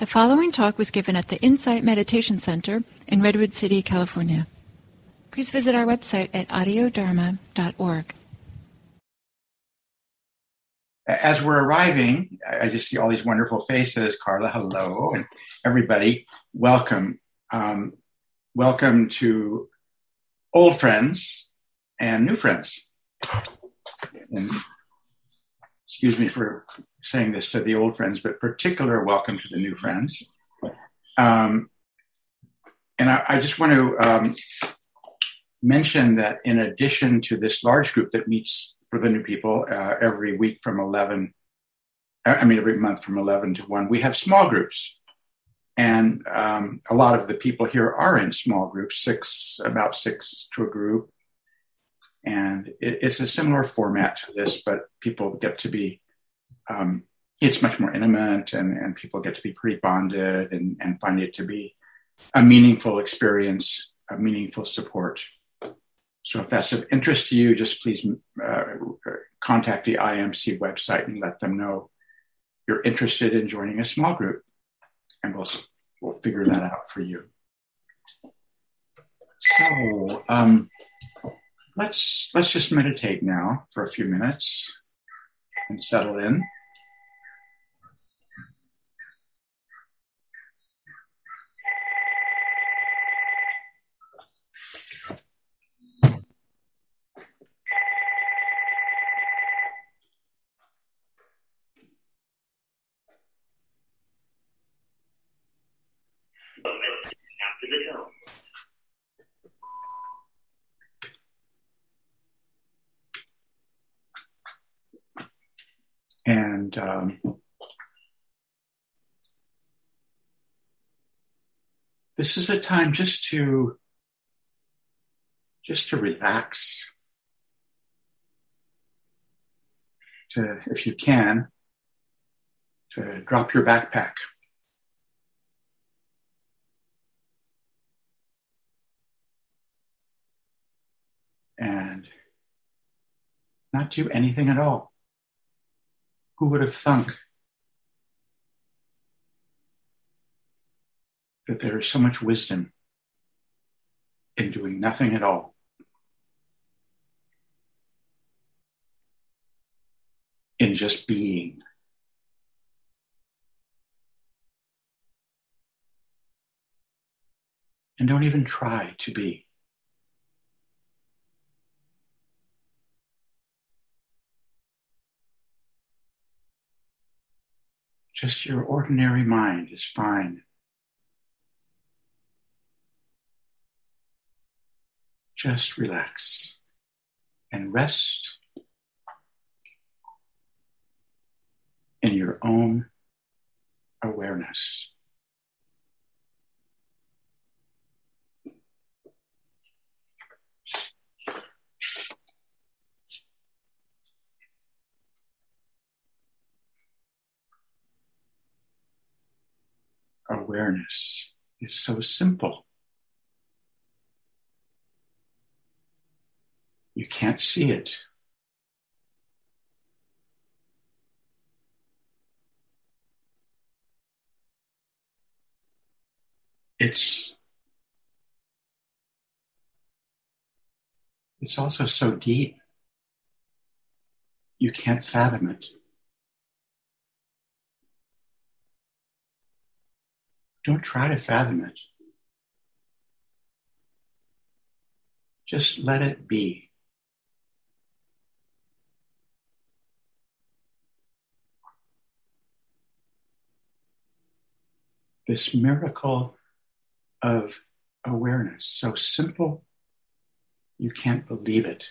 The following talk was given at the Insight Meditation Center in Redwood City, California. Please visit our website at audiodharma.org. As we're arriving, I just see all these wonderful faces. Carla, hello, and everybody, welcome. Um, welcome to old friends and new friends. And excuse me for saying this to the old friends, but particular welcome to the new friends. Um, and I, I, just want to um, mention that in addition to this large group that meets for the new people uh, every week from 11, I mean, every month from 11 to 1, we have small groups. And um, a lot of the people here are in small groups, six, about six to a group. And it, it's a similar format to this, but people get to be um, it's much more intimate and, and people get to be pretty bonded and, and find it to be a meaningful experience, a meaningful support. So if that's of interest to you, just please uh, contact the IMC website and let them know you're interested in joining a small group, and we'll we'll figure that out for you. So um, let's let's just meditate now for a few minutes and settle in. after the tone. And um, this is a time just to just to relax to if you can to drop your backpack and not do anything at all. Who would have thunk that there is so much wisdom in doing nothing at all? In just being. And don't even try to be. Just your ordinary mind is fine. Just relax and rest in your own awareness. Awareness is so simple. You can't see it. It's it's also so deep. You can't fathom it. Don't try to fathom it. Just let it be. This miracle of awareness, so simple, you can't believe it.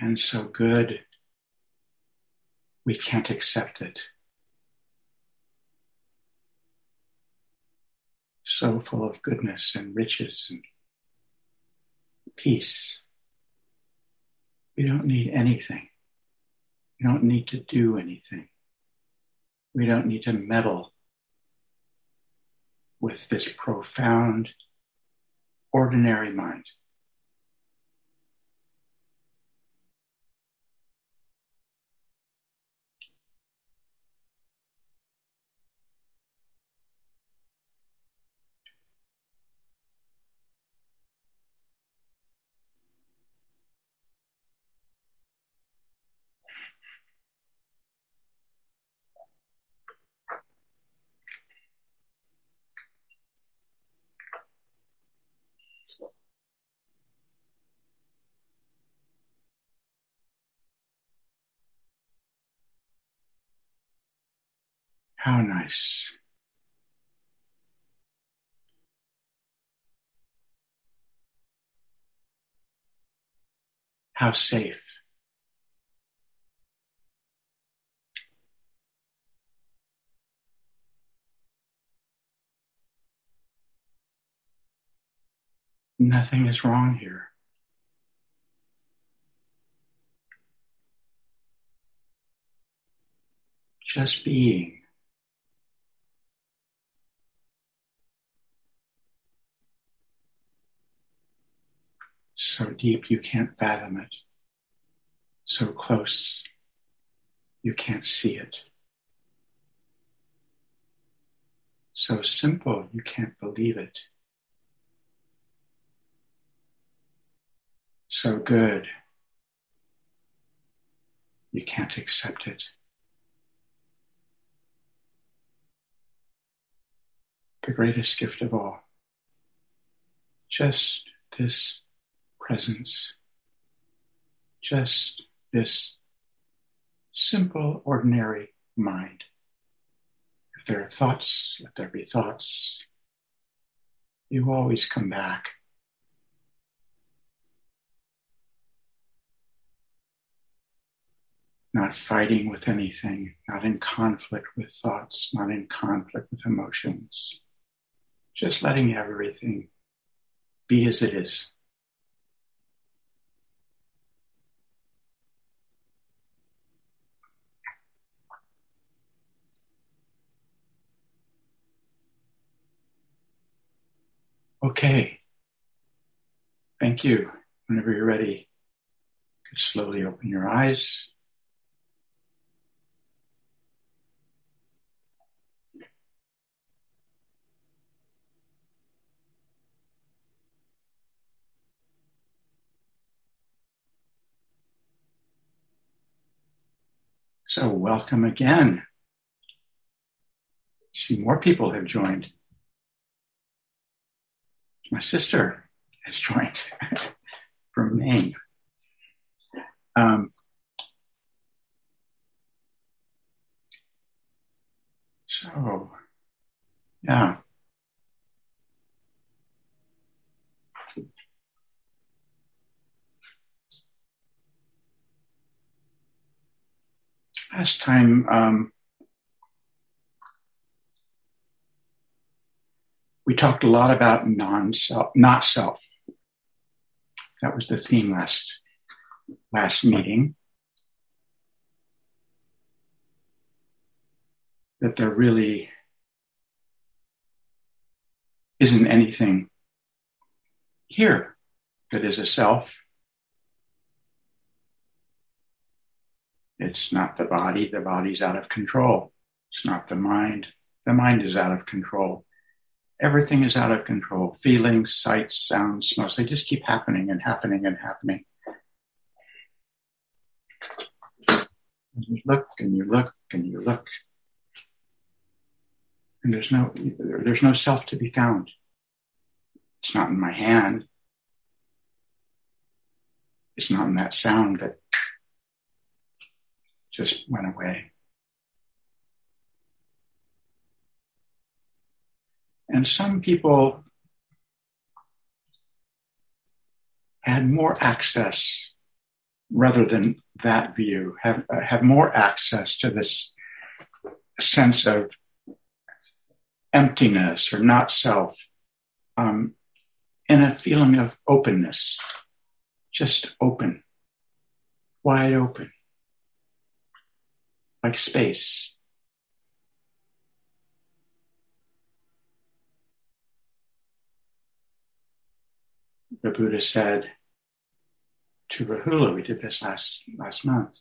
And so good, we can't accept it. So full of goodness and riches and peace. We don't need anything. We don't need to do anything. We don't need to meddle with this profound ordinary mind. How nice. How safe. Nothing is wrong here. Just being. So deep you can't fathom it, so close you can't see it, so simple you can't believe it, so good you can't accept it. The greatest gift of all. Just this presence. Just this simple, ordinary mind. If there are thoughts, let there be thoughts. You always come back. Not fighting with anything, not in conflict with thoughts, not in conflict with emotions. Just letting everything be as it is. Okay. Thank you. Whenever you're ready, you can slowly open your eyes. So, welcome again. See, more people have joined my sister has joined from Maine. Um, so, yeah. Last time, um, we talked a lot about non-self, not self. That was the theme last last meeting. That there really isn't anything here that is a self. It's not the body. The body's out of control. It's not the mind. The mind is out of control everything is out of control. Feelings, sights, sounds, smells, they just keep happening and happening and happening. And you look and you look and you look. And there's no there's no self to be found. It's not in my hand. It's not in that sound that just went away. And some people had more access rather than that view, have, uh, have more access to this sense of emptiness or not self um, in a feeling of openness, just open, wide open, like space. The Buddha said to Rahula, we did this last, last month,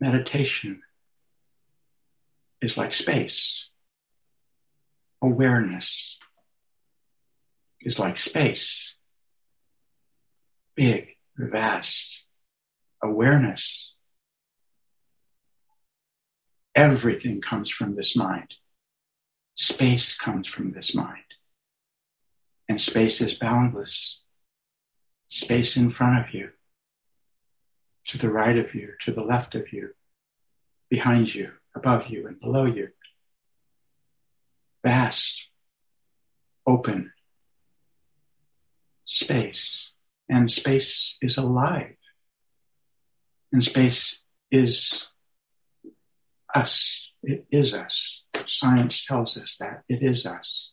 meditation is like space. Awareness is like space. Big, vast awareness. Everything comes from this mind. Space comes from this mind. And space is boundless. Space in front of you, to the right of you, to the left of you, behind you, above you, and below you. Vast, open space. And space is alive. And space is us. It is us. Science tells us that it is us.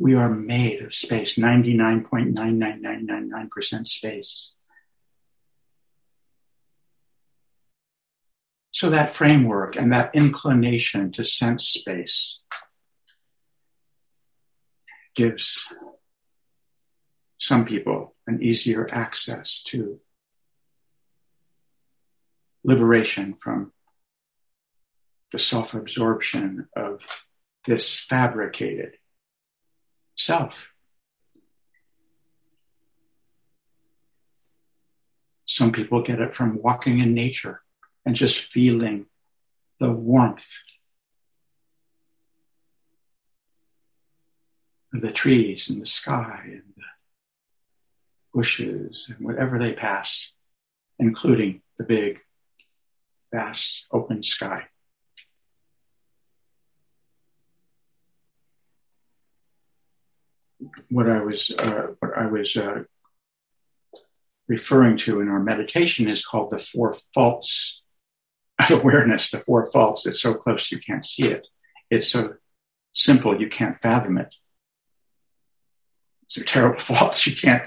We are made of space, 99.99999% space. So that framework and that inclination to sense space gives some people an easier access to liberation from the self absorption of this fabricated self. Some people get it from walking in nature and just feeling the warmth of the trees and the sky and the bushes and whatever they pass, including the big, vast open sky. What I was uh, what I was uh, referring to in our meditation is called the four faults of awareness. The four faults. It's so close you can't see it. It's so simple you can't fathom it. It's a terrible faults. You can't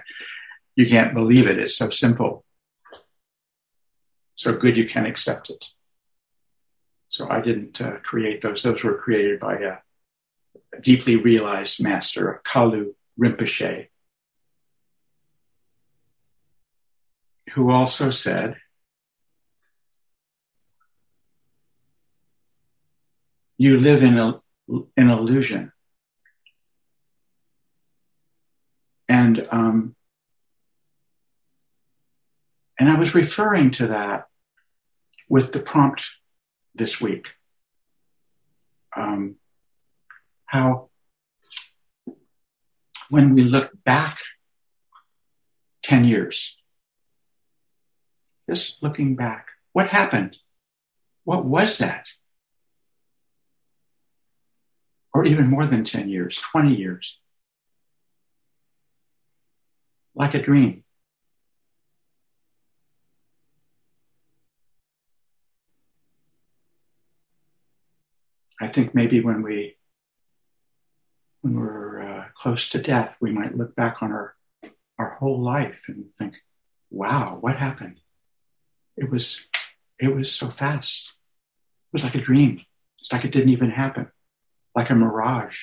you can't believe it. It's so simple. So good you can accept it. So I didn't uh, create those. Those were created by a deeply realized master, Kalu Rinpoche, who also said, You live in a, an illusion. And um, and I was referring to that with the prompt this week. Um, how when we look back 10 years, just looking back, what happened? What was that? Or even more than 10 years, 20 years. Like a dream. I think maybe when we when we're uh, close to death, we might look back on our our whole life and think, "Wow, what happened? It was it was so fast. It was like a dream. It's like it didn't even happen, like a mirage."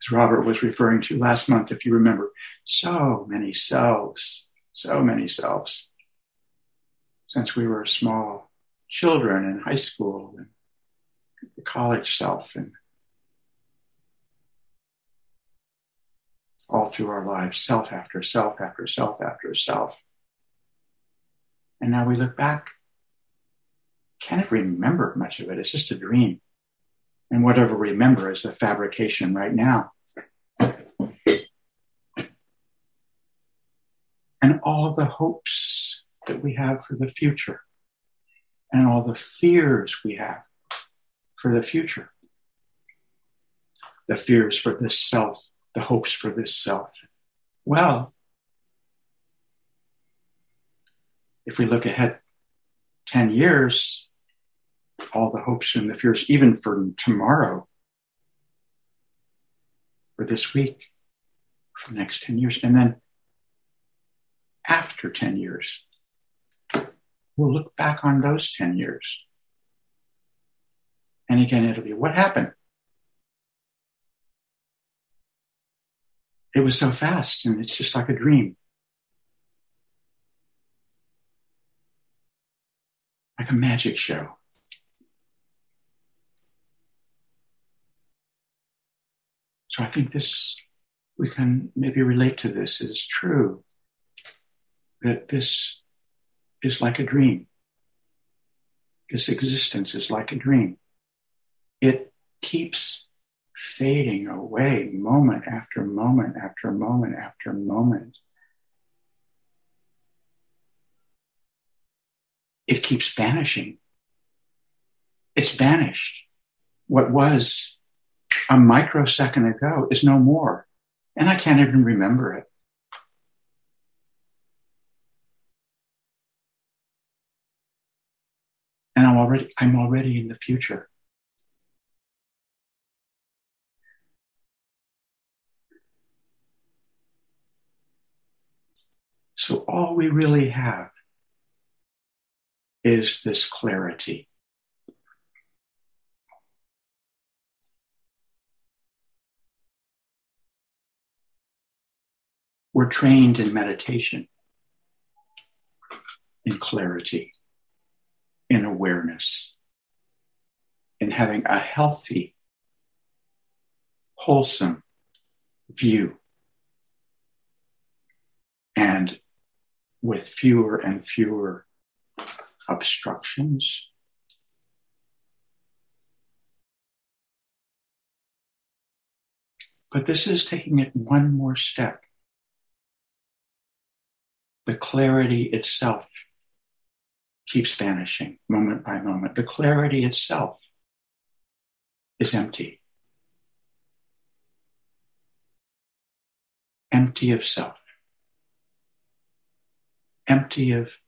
As Robert was referring to last month, if you remember, so many selves so many selves since we were small children in high school and the college self and all through our lives, self after self after self after self. And now we look back, can't remember much of it. It's just a dream. And whatever we remember is a fabrication right now. And all the hopes that we have for the future and all the fears we have for the future. The fears for this self, the hopes for this self. Well, if we look ahead 10 years, all the hopes and the fears, even for tomorrow, for this week, for the next 10 years, and then after 10 years. we'll look back on those 10 years. And again, it'll be what happened? It was so fast and it's just like a dream. Like a magic show. So I think this, we can maybe relate to this. Is true that this is like a dream. This existence is like a dream. It keeps fading away moment after moment after moment after moment. It keeps vanishing. It's vanished. What was a microsecond ago is no more. And I can't even remember it. I'm already, I'm already in the future. So all we really have is this clarity. We're trained in meditation, in clarity, in awareness, in having a healthy, wholesome view. And with fewer and fewer obstructions. But this is taking it one more step. The clarity itself keeps vanishing moment by moment. The clarity itself is empty. Empty of self empty of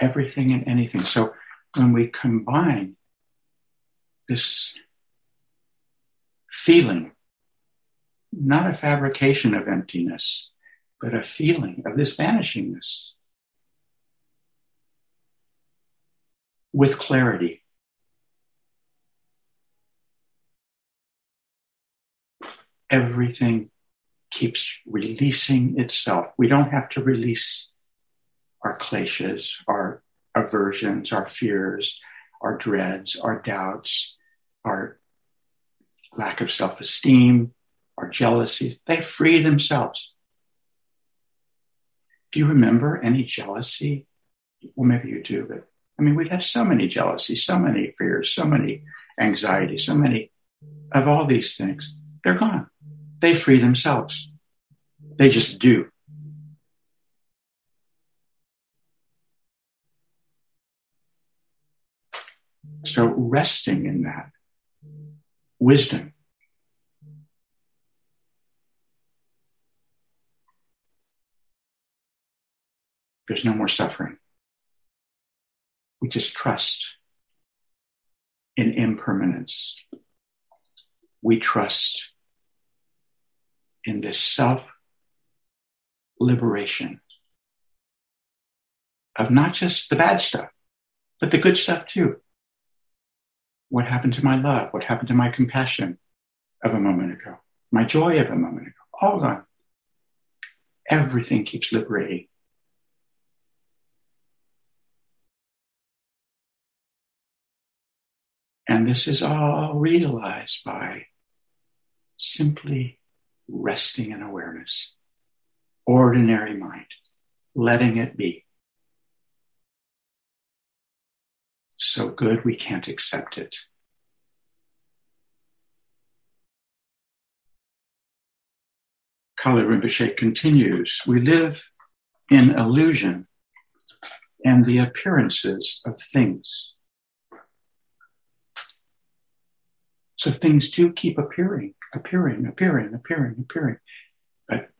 everything and anything. So when we combine this feeling, not a fabrication of emptiness, but a feeling of this vanishingness with clarity. Everything keeps releasing itself. We don't have to release our kleshas, our aversions, our fears, our dreads, our doubts, our lack of self esteem, our jealousy. They free themselves. Do you remember any jealousy? Well, maybe you do, but I mean, we've had so many jealousies, so many fears, so many anxieties, so many of all these things. They're gone they free themselves. They just do. So resting in that wisdom. There's no more suffering. We just trust in impermanence. We trust in this self liberation of not just the bad stuff, but the good stuff too. What happened to my love? What happened to my compassion of a moment ago? My joy of a moment ago? All gone. Everything keeps liberating. And this is all realized by simply resting in awareness, ordinary mind, letting it be. So good we can't accept it. Kalu Rinpoche continues, we live in illusion and the appearances of things. So things do keep appearing appearing, appearing, appearing, appearing. But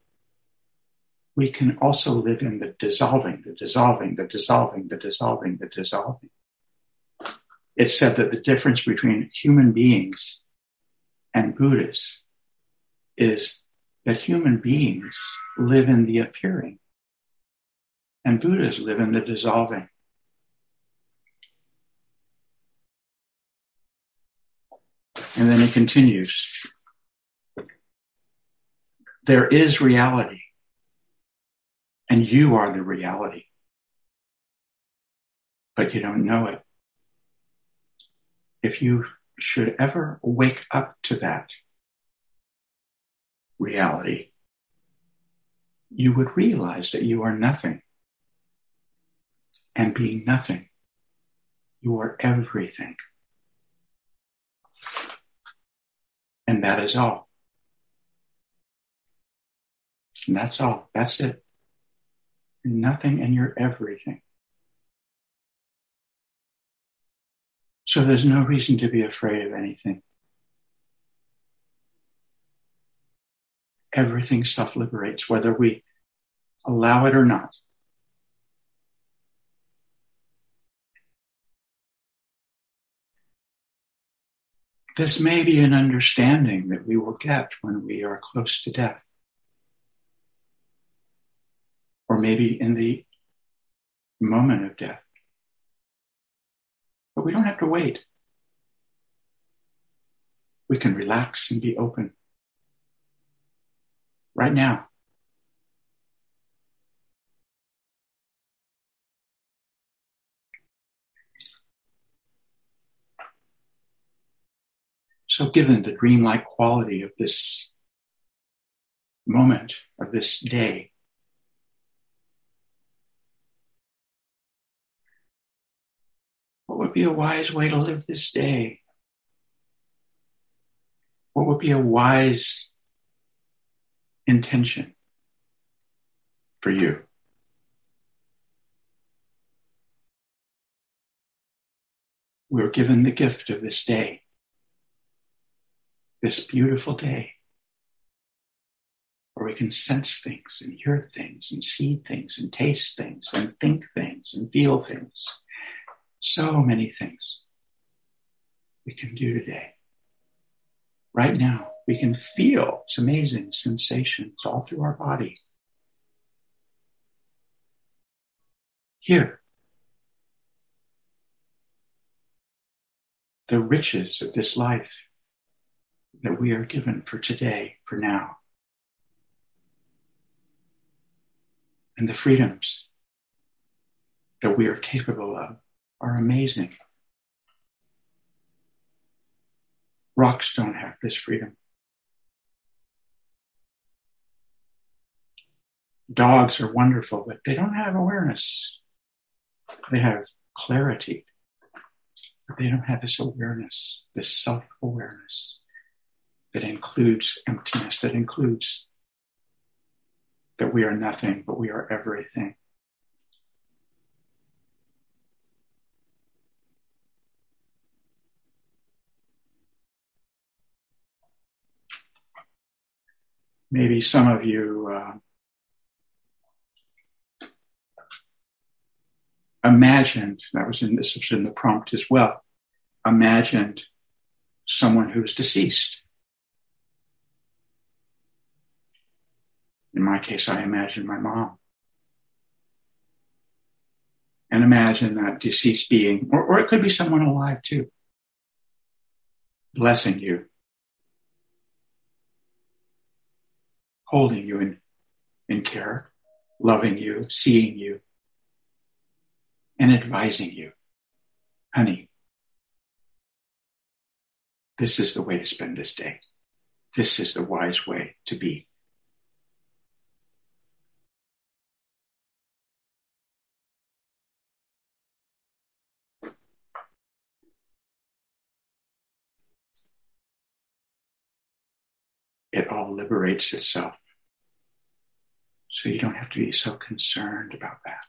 we can also live in the dissolving, the dissolving, the dissolving, the dissolving, the dissolving. It's said that the difference between human beings and Buddhas is that human beings live in the appearing. And Buddhas live in the dissolving. And then he continues There is reality, and you are the reality, but you don't know it. If you should ever wake up to that reality, you would realize that you are nothing. And being nothing, you are everything. And that is all. And that's all. That's it. You're nothing and you're everything. So there's no reason to be afraid of anything. Everything self liberates, whether we allow it or not. This may be an understanding that we will get when we are close to death. Or maybe in the moment of death. But we don't have to wait. We can relax and be open right now. So, given the dreamlike quality of this moment, of this day, what would be a wise way to live this day? What would be a wise intention for you? We're given the gift of this day this beautiful day where we can sense things and hear things and see things and taste things and think things and feel things. So many things we can do today. Right now, we can feel it's amazing sensations all through our body. Here, the riches of this life that we are given for today, for now. And the freedoms that we are capable of are amazing. Rocks don't have this freedom. Dogs are wonderful, but they don't have awareness. They have clarity, but they don't have this awareness, this self awareness that includes emptiness, that includes that we are nothing, but we are everything. Maybe some of you uh, imagined, that was in this was in the prompt as well, imagined someone who's deceased In my case, I imagine my mom. And imagine that deceased being, or, or it could be someone alive too, blessing you, holding you in, in care, loving you, seeing you, and advising you. Honey, this is the way to spend this day. This is the wise way to be. It all liberates itself. So you don't have to be so concerned about that.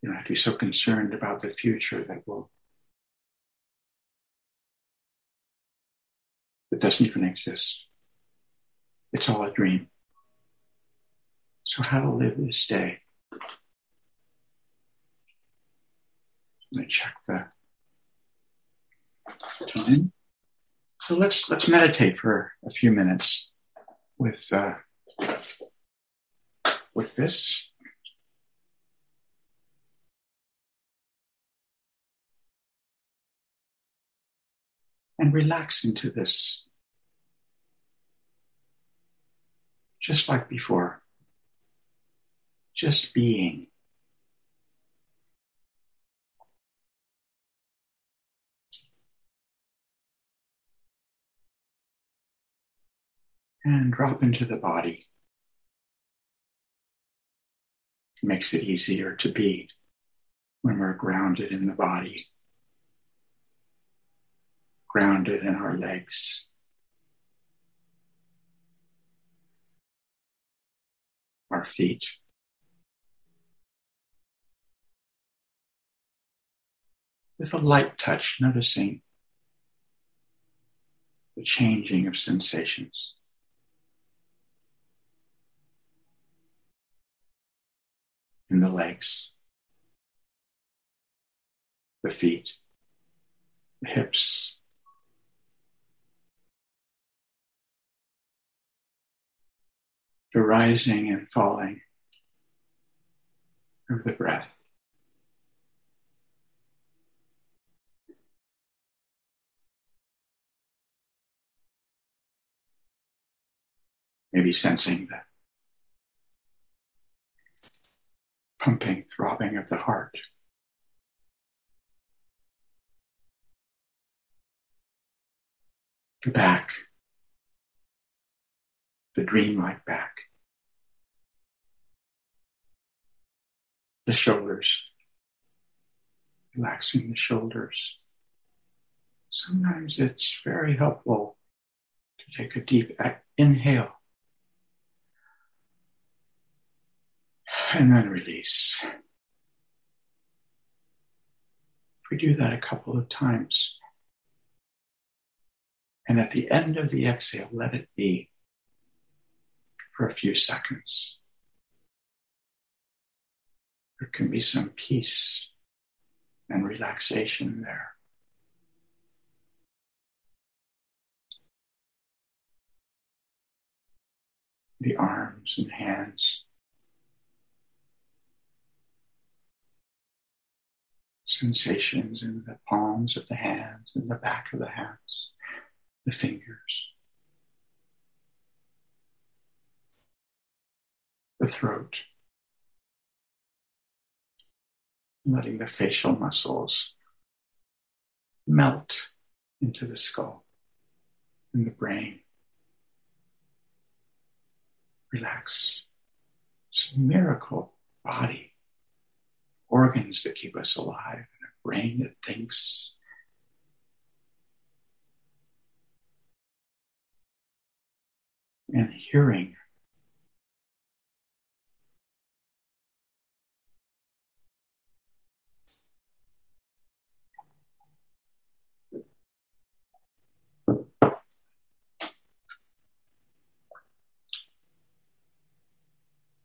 You don't have to be so concerned about the future that will that doesn't even exist. It's all a dream. So how to live this day? I'm going to check the time. So let's let's meditate for a few minutes with uh, with this. And relax into this, just like before, just being. And drop into the body. makes it easier to be when we're grounded in the body, grounded in our legs. Our feet. With a light touch, noticing the changing of sensations. In the legs, the feet, the hips. The rising and falling of the breath. Maybe sensing that pumping, throbbing of the heart. The back, the dreamlike back, the shoulders, relaxing the shoulders. Sometimes it's very helpful to take a deep inhale and then release. If we do that a couple of times, and at the end of the exhale, let it be for a few seconds. There can be some peace and relaxation there. The arms and hands sensations in the palms of the hands in the back of the hands, the fingers, the throat, letting the facial muscles melt into the skull and the brain. Relax. It's a miracle body organs that keep us alive, and a brain that thinks. And hearing.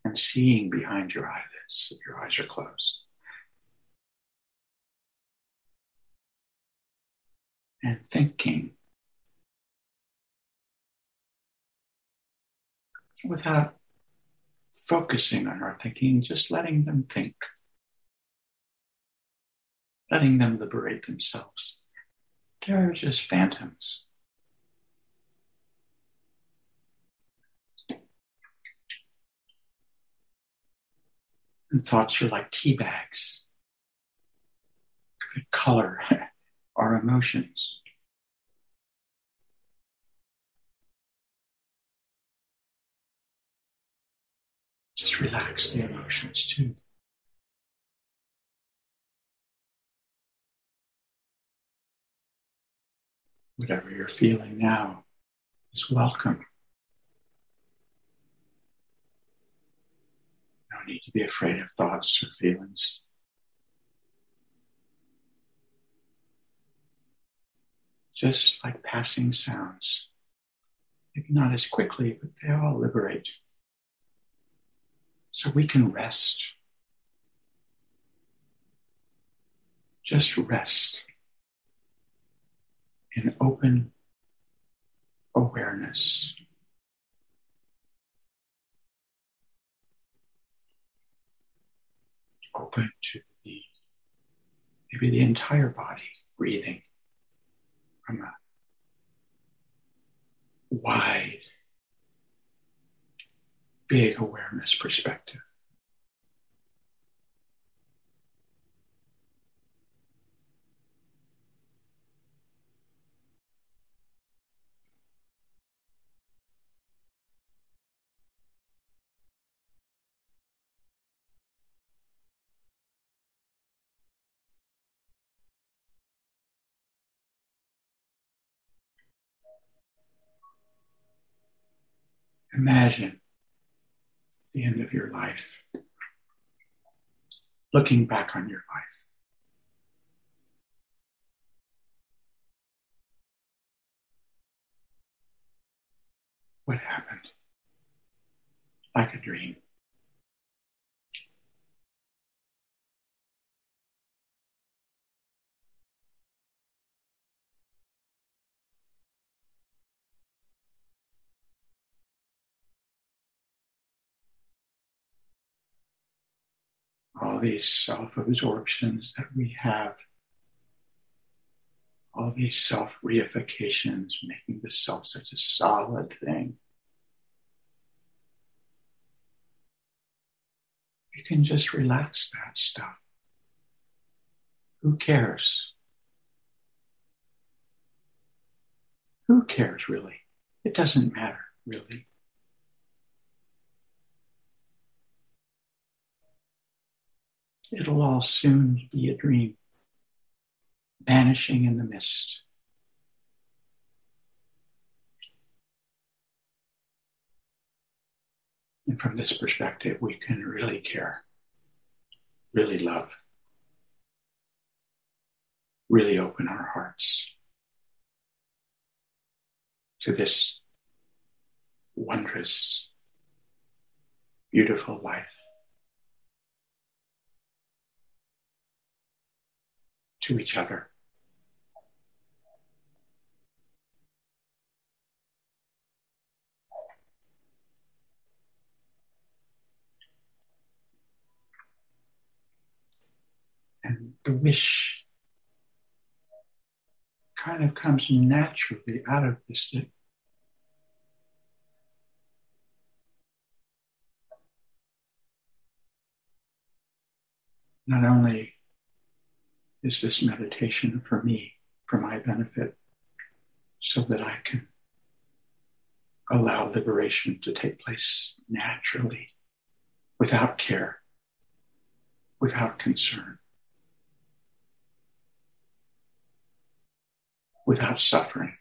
and seeing behind your eyelids if your eyes are closed. And thinking without focusing on our thinking, just letting them think, letting them liberate themselves. They're just phantoms. And thoughts are like tea bags. Good color our emotions. Just relax the emotions too. Whatever you're feeling now is welcome. No need to be afraid of thoughts or feelings. Just like passing sounds. Maybe not as quickly, but they all liberate. So we can rest. Just rest in open awareness. Open to the maybe the entire body breathing wide, big awareness perspective. Imagine the end of your life, looking back on your life. What happened? Like a dream. All these self absorptions that we have, all these self reifications, making the self such a solid thing. You can just relax that stuff. Who cares? Who cares really? It doesn't matter really. It'll all soon be a dream, vanishing in the mist. And from this perspective, we can really care, really love, really open our hearts to this wondrous, beautiful life. To each other. And the wish kind of comes naturally out of this thing. Not only is this meditation for me, for my benefit, so that I can allow liberation to take place naturally, without care, without concern, without suffering.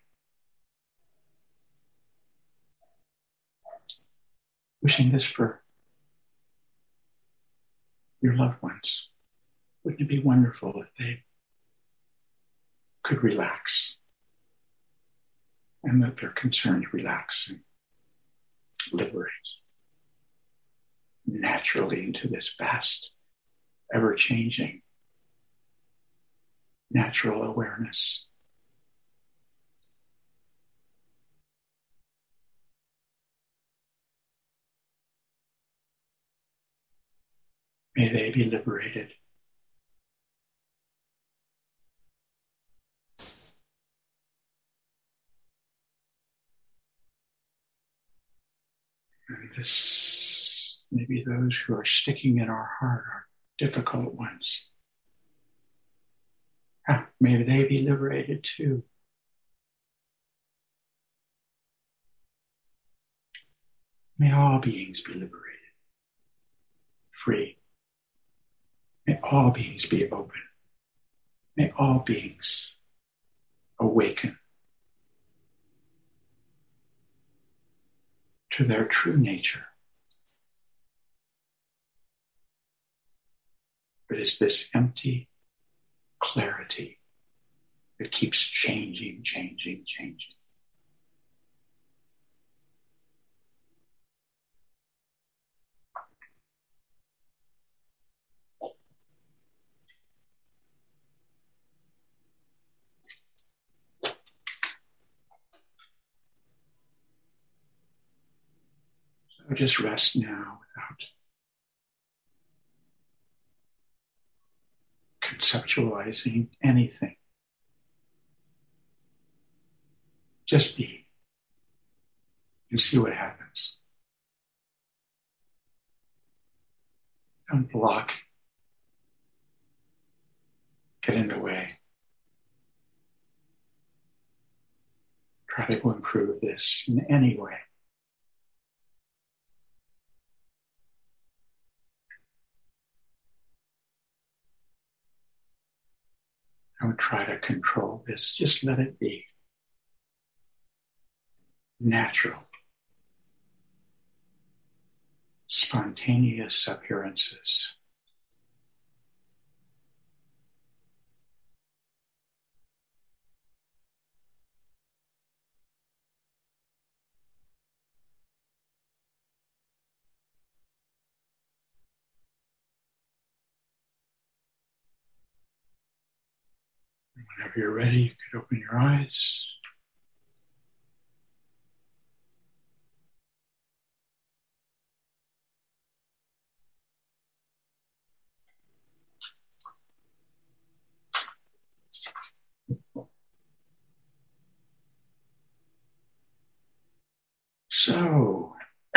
Wishing this for your loved ones. Wouldn't it be wonderful if they could relax and that their concerns relax and liberate naturally into this vast, ever changing natural awareness. May they be liberated. Maybe those who are sticking in our heart are difficult ones. Ah, maybe they be liberated too. May all beings be liberated, free. May all beings be open. May all beings awaken to their true nature. But it's this empty clarity that keeps changing, changing, changing. So just rest now without conceptualizing anything. Just be. and see what happens. Don't block. Get in the way. Try to improve this in any way. Don't try to control this. Just let it be natural, spontaneous appearances. Whenever you're ready, you could open your eyes. So,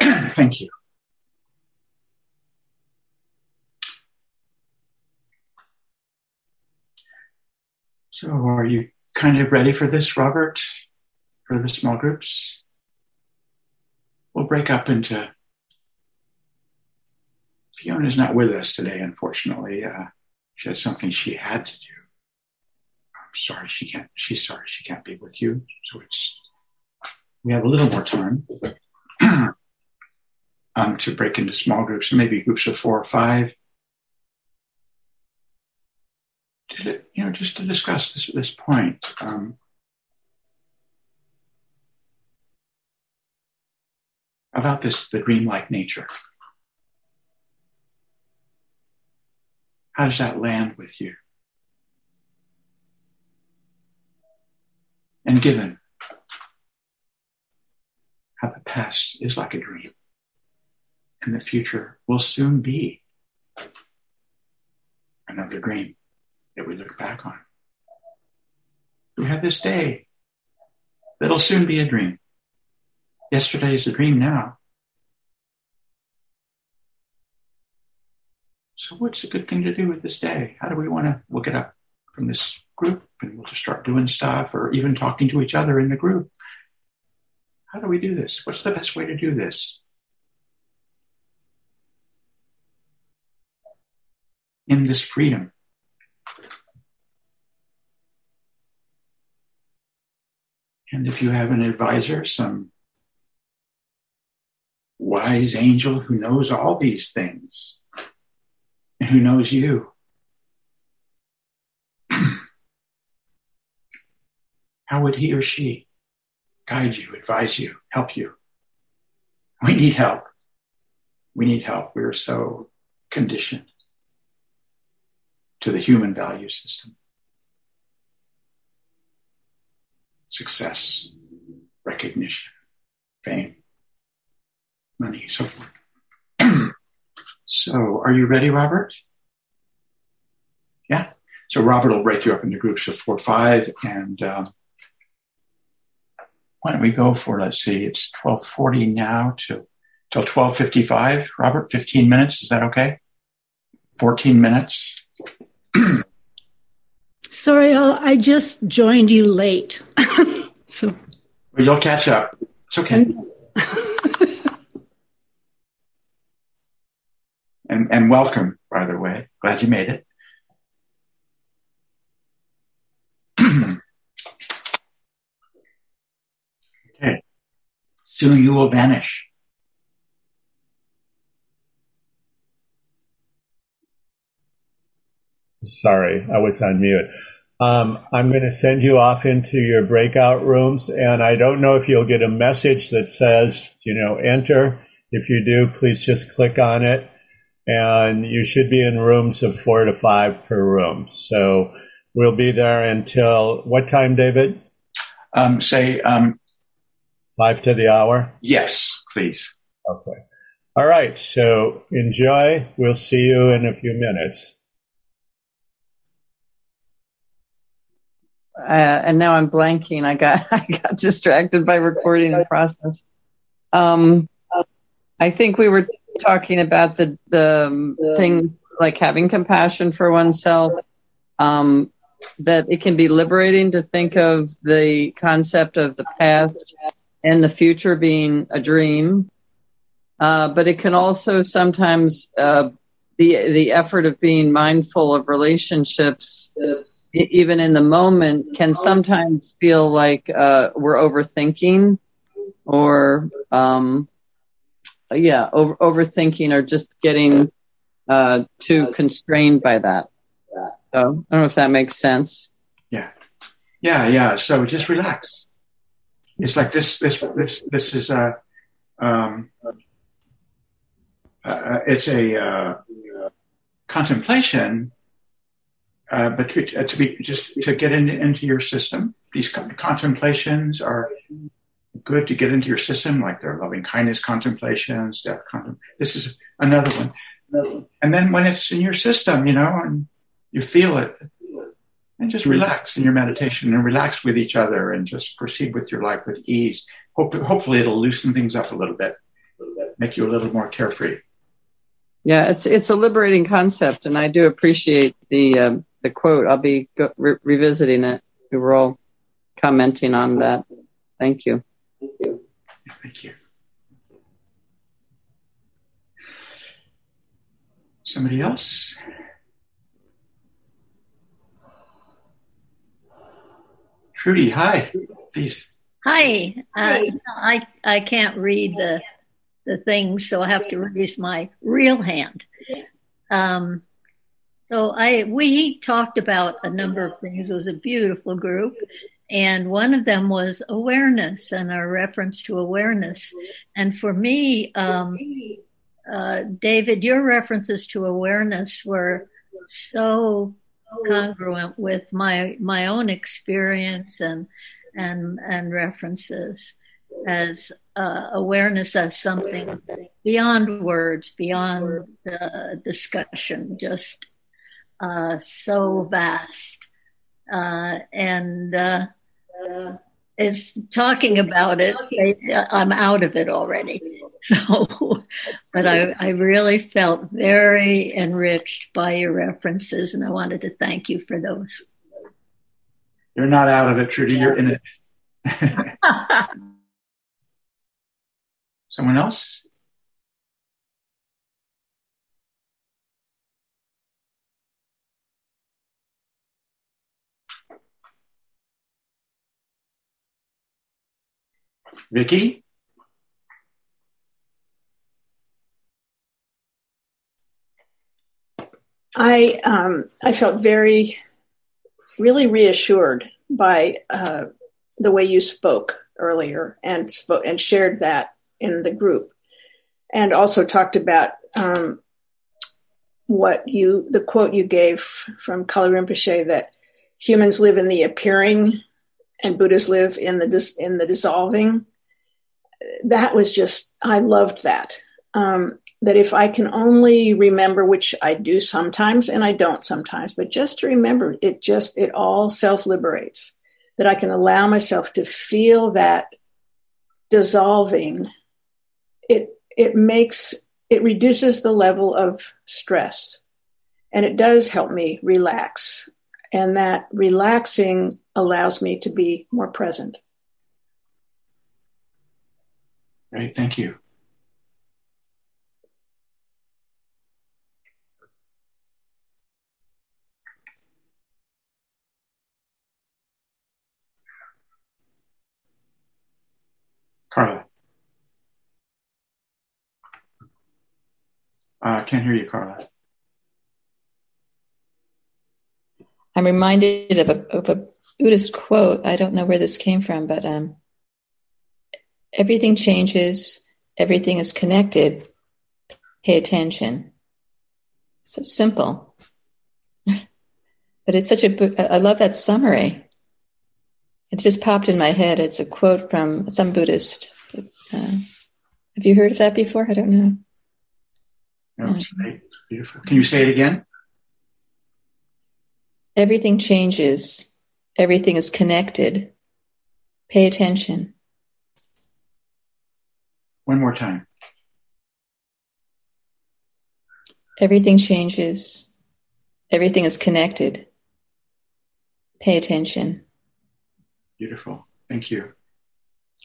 thank you. So, are you kind of ready for this, Robert? For the small groups? We'll break up into. Fiona's not with us today, unfortunately. Uh, she had something she had to do. I'm sorry she can't. She's sorry she can't be with you. So it's we have a little more time um, to break into small groups, maybe groups of four or five. You know, just to discuss this this point. Um, about this the dreamlike nature. How does that land with you? And given how the past is like a dream and the future will soon be another dream that we look back on. We have this day that'll soon be a dream. Yesterday is a dream now. So, what's a good thing to do with this day? How do we want to? We'll get up from this group and we'll just start doing stuff or even talking to each other in the group. How do we do this? What's the best way to do this? In this freedom. And if you have an advisor, some wise angel who knows all these things and who knows you, how would he or she guide you, advise you, help you. We need help. We need help. We're so conditioned to the human value system. Success, recognition, fame, money, so forth. so, are you ready, Robert? Yeah. So, Robert will break you up into groups of four or five, and um, why don't we go for let's see it's 1240 now till till 1255 robert 15 minutes is that okay 14 minutes sorry I'll, i just joined you late. So well, you'll catch up. It's okay. And and welcome by the way. Glad you made it. Okay. soon you will vanish. Sorry, I was on mute. Um, I'm going to send you off into your breakout rooms, and I don't know if you'll get a message that says, you know, enter. If you do, please just click on it, and you should be in rooms of four to five per room. So we'll be there until what time, David? Um, say um, Five to the hour? Yes, please. Okay. All right. So enjoy. We'll see you in a few minutes. Uh, and now I'm blanking. I got I got distracted by recording the process. Um, I think we were talking about the the thing like having compassion for oneself. Um, that it can be liberating to think of the concept of the past and the future being a dream. Uh, but it can also sometimes uh, the the effort of being mindful of relationships, even in the moment, can sometimes feel like uh, we're overthinking, or um, yeah, over, overthinking, or just getting uh, too constrained by that. So I don't know if that makes sense. Yeah, yeah, yeah. So just relax. It's like this. This. This. This is a. Um, uh, it's a uh, contemplation, uh, but to, uh, to, be just to get in, into your system. These contemplations are good to get into your system, like their loving kindness contemplations, death contem- This is another one. And then when it's in your system, you know, and you feel it, and just relax in your meditation and relax with each other and just proceed with your life with ease. Hope, hopefully, it'll loosen things up a little bit, make you a little more carefree. Yeah, it's it's a liberating concept, and I do appreciate the um, the quote. I'll be go- re- revisiting it. We were all commenting on that. Thank you. Thank you. Thank you. Somebody else? Trudy, hi. Please. Hi. Uh, I I can't read the the things, so I have to raise my real hand. Um, so I we talked about a number of things. It was a beautiful group, and one of them was awareness and our reference to awareness. And for me, um, uh, David, your references to awareness were so congruent with my my own experience and and and references as uh, awareness as something beyond words, beyond the discussion, just uh, so vast. Uh, and uh, it's talking about it. I'm out of it already. So, but I, I really felt very enriched by your references, and I wanted to thank you for those. You're not out of it, Trudy. You're in it. Someone else? Vicky? I um, I felt very, really reassured by uh, the way you spoke earlier and spoke and shared that in the group, and also talked about um, what you the quote you gave from Kalu Rinpoche that humans live in the appearing and Buddhas live in the dis- in the dissolving. That was just I loved that. Um, that if I can only remember, which I do sometimes and I don't sometimes, but just to remember, it just, it all self liberates. That I can allow myself to feel that dissolving. It, it makes, it reduces the level of stress and it does help me relax. And that relaxing allows me to be more present. Great, thank you. Carla. Uh, can't hear you, Carla. I'm reminded of a, of a Buddhist quote. I don't know where this came from, but um, everything changes, everything is connected. Pay attention. So simple. but it's such a, I love that summary. It just popped in my head. It's a quote from some Buddhist. Uh, have you heard of that before? I don't know. No, it's great. beautiful. Can you say it again? Everything changes. Everything is connected. Pay attention. One more time. Everything changes. Everything is connected. Pay attention. Beautiful. Thank you.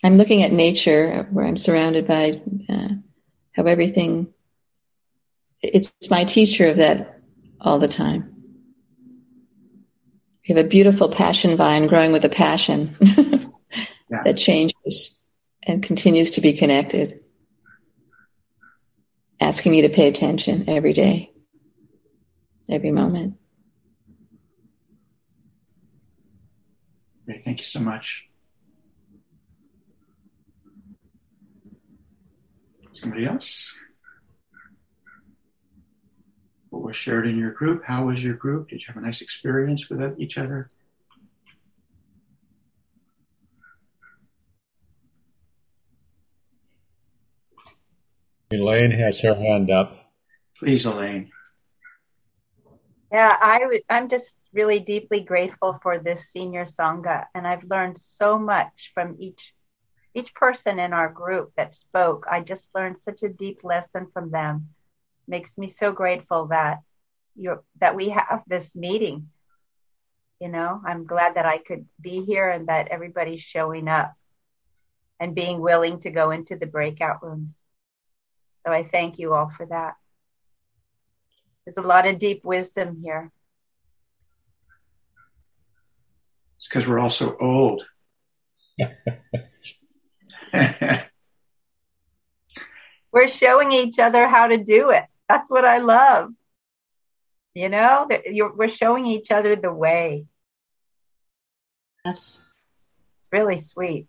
I'm looking at nature where I'm surrounded by uh, how everything, it's my teacher of that all the time. We have a beautiful passion vine growing with a passion yeah. that changes and continues to be connected, asking me to pay attention every day, every moment. Great. Thank you so much. Somebody else? What was shared in your group? How was your group? Did you have a nice experience with each other? Elaine has her hand up. Please, Elaine. Yeah, I w- I'm just really deeply grateful for this senior sangha, and I've learned so much from each each person in our group that spoke. I just learned such a deep lesson from them. Makes me so grateful that you that we have this meeting. You know, I'm glad that I could be here and that everybody's showing up and being willing to go into the breakout rooms. So I thank you all for that. There's a lot of deep wisdom here. It's because we're all so old. we're showing each other how to do it. That's what I love. You know, we're showing each other the way. Yes. It's really sweet.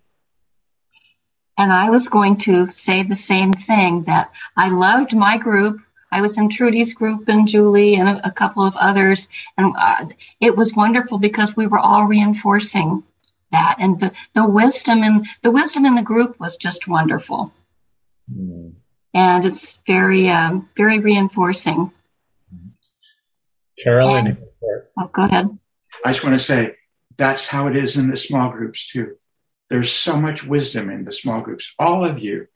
And I was going to say the same thing that I loved my group. I was in Trudy's group and Julie and a, a couple of others. And uh, it was wonderful because we were all reinforcing that. And the, the wisdom in the wisdom in the group was just wonderful. Mm. And it's very, um, very reinforcing. Carolyn. And, oh, go ahead. I just want to say that's how it is in the small groups too. There's so much wisdom in the small groups. All of you.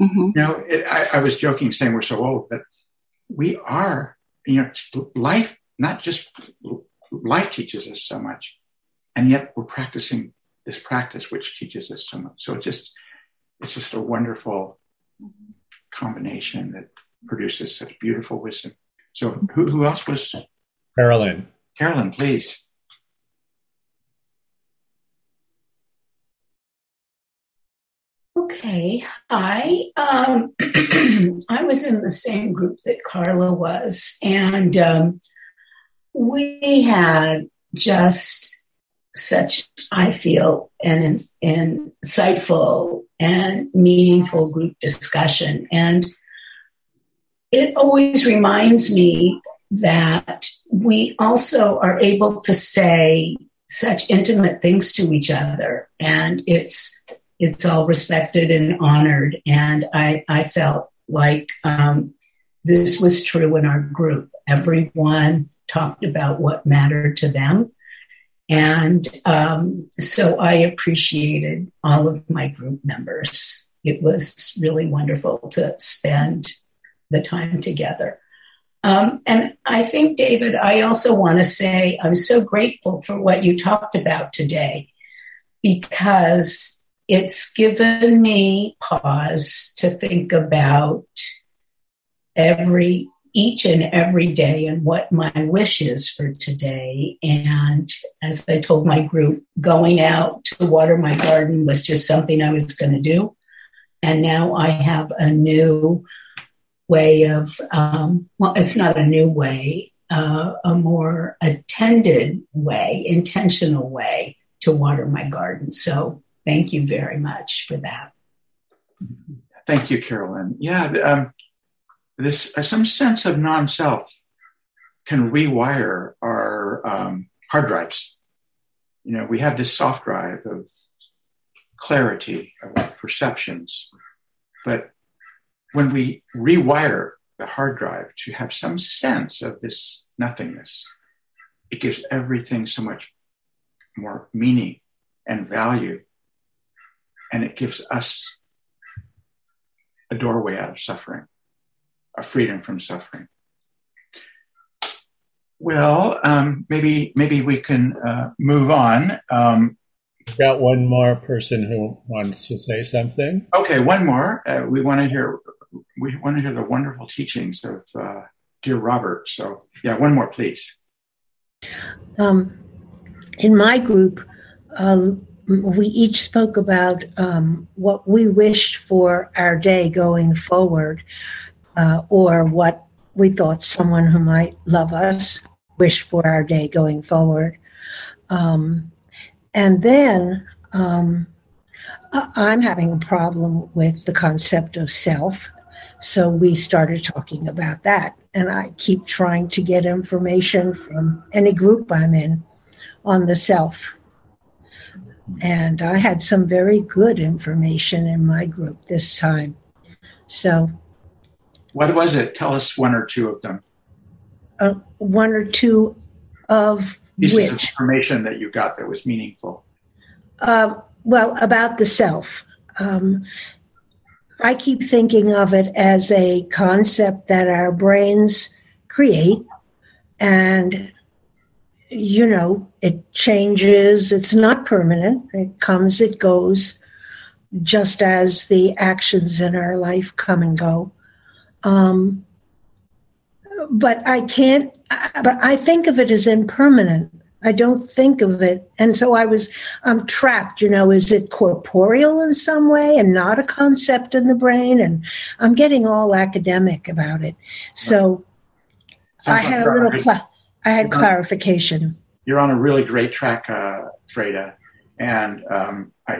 Mm-hmm. You know, it, I, I was joking saying we're so old, but we are. You know, life, not just life teaches us so much, and yet we're practicing this practice which teaches us so much. So it's just, it's just a wonderful combination that produces such beautiful wisdom. So who, who else was? Carolyn. Carolyn, please. Okay, I um, I was in the same group that Carla was, and um, we had just such I feel an, an insightful and meaningful group discussion, and it always reminds me that we also are able to say such intimate things to each other, and it's it's all respected and honored. And I, I felt like um, this was true in our group. Everyone talked about what mattered to them. And um, so I appreciated all of my group members. It was really wonderful to spend the time together. Um, and I think, David, I also want to say I'm so grateful for what you talked about today because it's given me pause to think about every each and every day and what my wish is for today. And as I told my group, going out to water my garden was just something I was going to do. And now I have a new way of, um, well, it's not a new way, uh, a more attended way, intentional way to water my garden. So thank you very much for that. Thank you, Carolyn. Yeah, um, this uh, some sense of non-self can rewire our um, hard drives. You know, we have this soft drive of clarity, of perceptions, but when we rewire the hard drive to have some sense of this nothingness, it gives everything so much more meaning and value. And it gives us a doorway out of suffering, a freedom from suffering. Well, um, maybe maybe we can uh, move on. Um, got one more person who wants to say something. Okay, one more. Uh, we want to hear we want to hear the wonderful teachings of uh, dear Robert. So, yeah, one more, please. Um, in my group, uh, we each spoke about um, what we wished for our day going forward, uh, or what we thought someone who might love us wished for our day going forward. Um, and then um, I'm having a problem with the concept of self. So we started talking about that. And I keep trying to get information from any group I'm in on the self. And I had some very good information in my group this time. So, what was it? Tell us one or two of them. Uh, one or two of pieces which of information that you got that was meaningful. Uh, well, about the self. Um, I keep thinking of it as a concept that our brains create, and you know, it changes. It's not permanent. It comes, it goes, just as the actions in our life come and go. Um, but I can't, but I think of it as impermanent. I don't think of it. And so I was, I'm trapped, you know, is it corporeal in some way and not a concept in the brain? And I'm getting all academic about it. So I had a little, cl- I had clarification. You're on a really great track, uh, Freda. And um, I,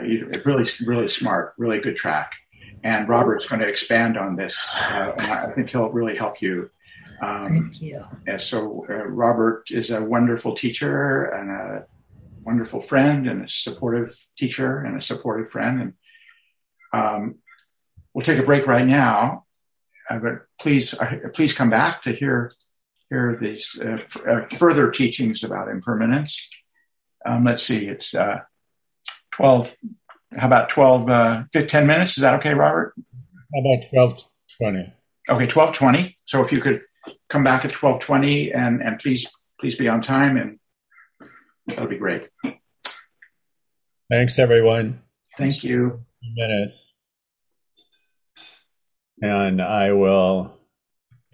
really, really smart, really good track. And Robert's going to expand on this. Uh, I think he'll really help you um, Thank you. so uh, Robert is a wonderful teacher and a wonderful friend and a supportive teacher and a supportive friend. And um, we'll take a break right now, uh, but please, uh, please come back to hear hear these uh, f- uh, further teachings about impermanence. Um, let's see, it's uh, twelve. How about 12, uh, 10 minutes? Is that okay, Robert? How about twelve twenty? Okay, twelve twenty. So if you could come back at 1220 and, and please, please be on time and that'll be great. Thanks everyone. Thank you. Minutes. And I will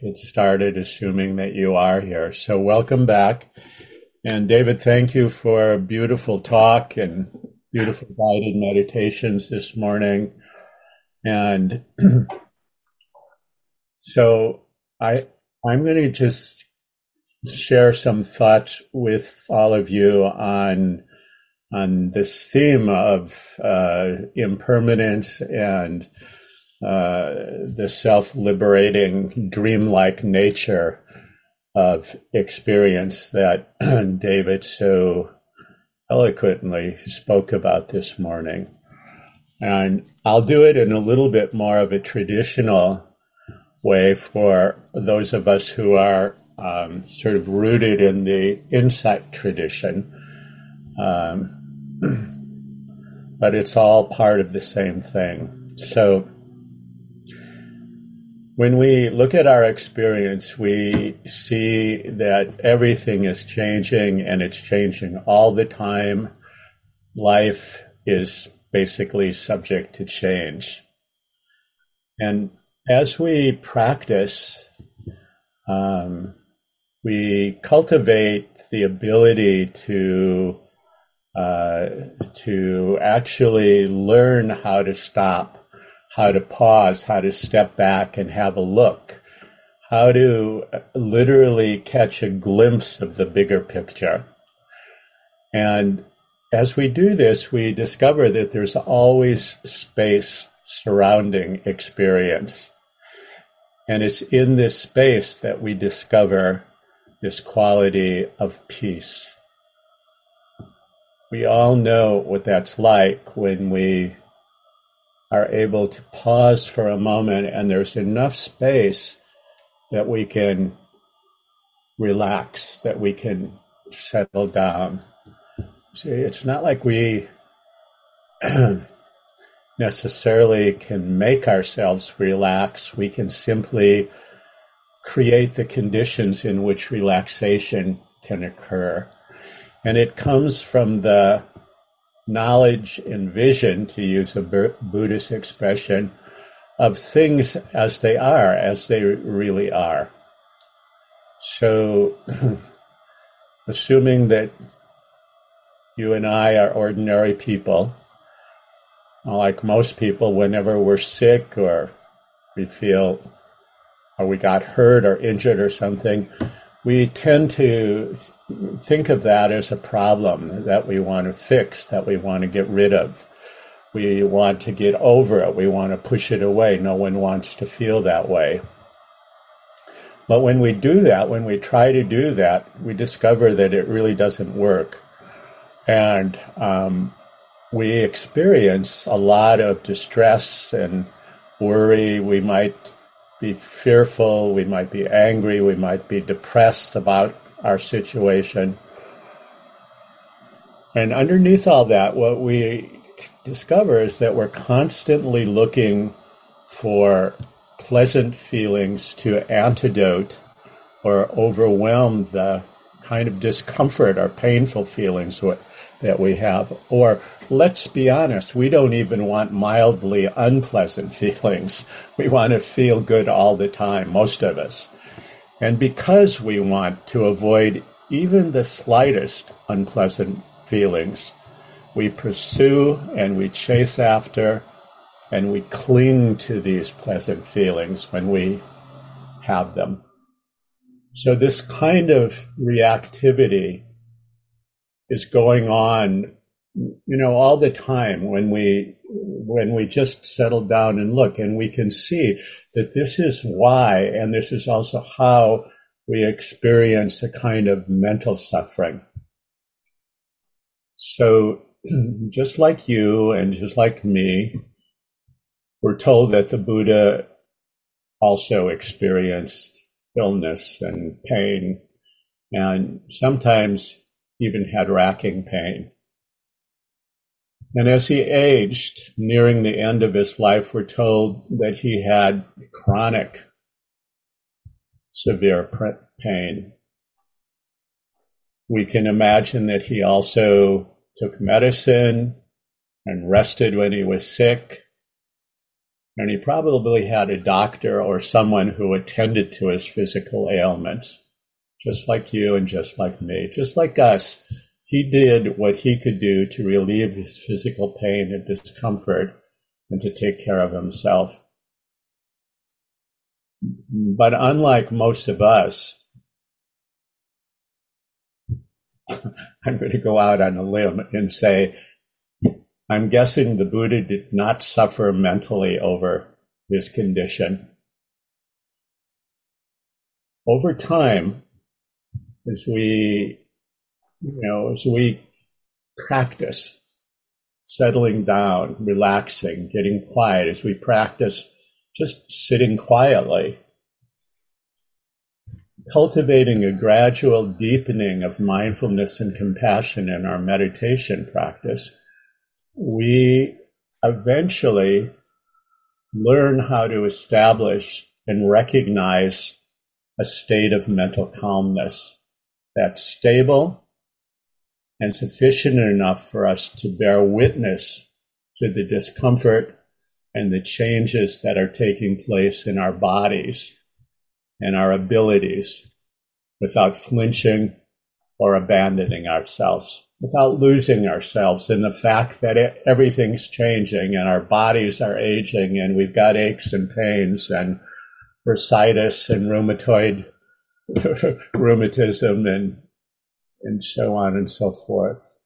get started assuming that you are here. So welcome back. And David, thank you for a beautiful talk and beautiful guided meditations this morning. And so I I'm going to just share some thoughts with all of you on on this theme of uh, impermanence and uh, the self-liberating, dreamlike nature of experience that David so eloquently spoke about this morning. And I'll do it in a little bit more of a traditional way for those of us who are um, sort of rooted in the insight tradition. Um, but it's all part of the same thing. So when we look at our experience, we see that everything is changing and it's changing all the time. Life is basically subject to change. And as we practice, um, we cultivate the ability to uh, to actually learn how to stop, how to pause, how to step back and have a look, how to literally catch a glimpse of the bigger picture. And as we do this, we discover that there's always space surrounding experience. And it's in this space that we discover this quality of peace. We all know what that's like when we are able to pause for a moment and there's enough space that we can relax, that we can settle down. see, it's not like we necessarily can make ourselves relax. We can simply create the conditions in which relaxation can occur. And it comes from the knowledge and vision, to use a Buddhist expression, of things as they are, as they really are. So, assuming that you and I are ordinary people, like most people, whenever we're sick or we feel or we got hurt or injured or something, we tend to think of that as a problem that we want to fix, that we want to get rid of. We want to get over it. We want to push it away. No one wants to feel that way. But when we do that, when we try to do that, we discover that it really doesn't work. And um, we experience a lot of distress and worry. We might be fearful, we might be angry, we might be depressed about our situation. And underneath all that, what we discover is that we're constantly looking for pleasant feelings to antidote or overwhelm the kind of discomfort or painful feelings that we have. Or let's be honest, we don't even want mildly unpleasant feelings. We want to feel good all the time, most of us. And because we want to avoid even the slightest unpleasant feelings, we pursue and we chase after and we cling to these pleasant feelings when we have them. So, this kind of reactivity is going on you know all the time when we when we just settle down and look and we can see that this is why and this is also how we experience a kind of mental suffering so just like you and just like me we're told that the buddha also experienced illness and pain and sometimes even had racking pain. And as he aged, nearing the end of his life, we're told that he had chronic severe pain. We can imagine that he also took medicine and rested when he was sick. And he probably had a doctor or someone who attended to his physical ailments just like you and just like me, just like us. He did what he could do to relieve his physical pain and discomfort and to take care of himself. But unlike most of us, I'm going to go out on a limb and say, I'm guessing the Buddha did not suffer mentally over his condition. Over time, as we, you know, as we practice settling down, relaxing, getting quiet, as we practice just sitting quietly, cultivating a gradual deepening of mindfulness and compassion in our meditation practice, we eventually learn how to establish and recognize a state of mental calmness that's stable and sufficient enough for us to bear witness to the discomfort and the changes that are taking place in our bodies and our abilities without flinching or abandoning ourselves, without losing ourselves in the fact that everything's changing and our bodies are aging and we've got aches and pains and bursitis and rheumatoid rheumatism and and so on and so forth.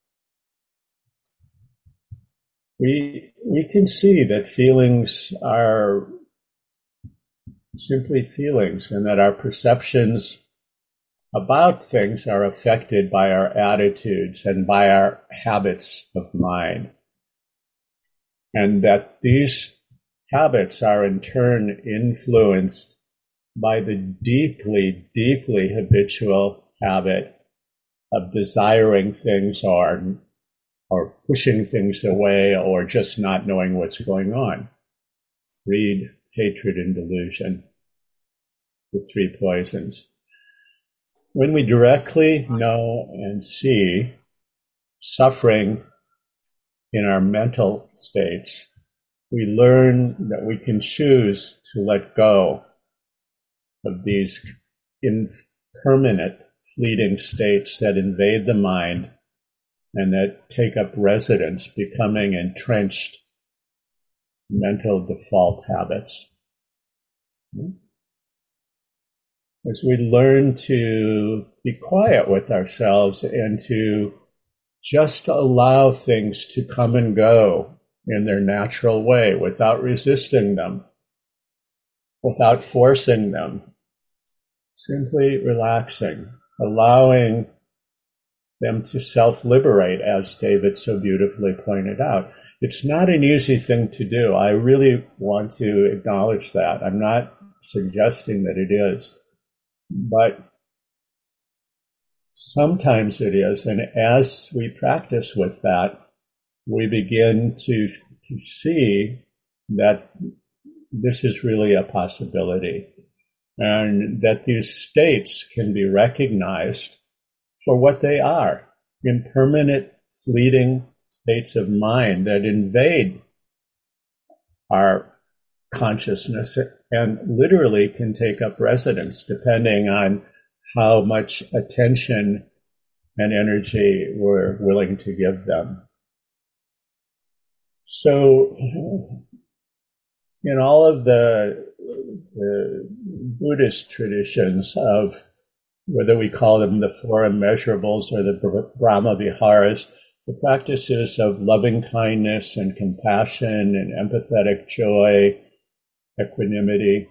We we can see that feelings are simply feelings and that our perceptions about things are affected by our attitudes and by our habits of mind. And that these habits are in turn influenced by the deeply, deeply habitual habit of desiring things or or pushing things away or just not knowing what's going on. Greed, hatred, and delusion, the three poisons. When we directly know and see suffering in our mental states, we learn that we can choose to let go of these impermanent, fleeting states that invade the mind and that take up residence, becoming entrenched mental default habits. As we learn to be quiet with ourselves and to just allow things to come and go in their natural way without resisting them, without forcing them, simply relaxing, allowing them to self liberate, as David so beautifully pointed out. It's not an easy thing to do. I really want to acknowledge that. I'm not suggesting that it is, but sometimes it is. And as we practice with that, we begin to, to see that this is really a possibility and that these states can be recognized for what they are impermanent, fleeting states of mind that invade our consciousness and literally can take up residence depending on how much attention and energy we're willing to give them. So, in all of the, the Buddhist traditions of whether we call them the four immeasurables or the Brahma Viharas, the practices of loving kindness and compassion and empathetic joy, equanimity,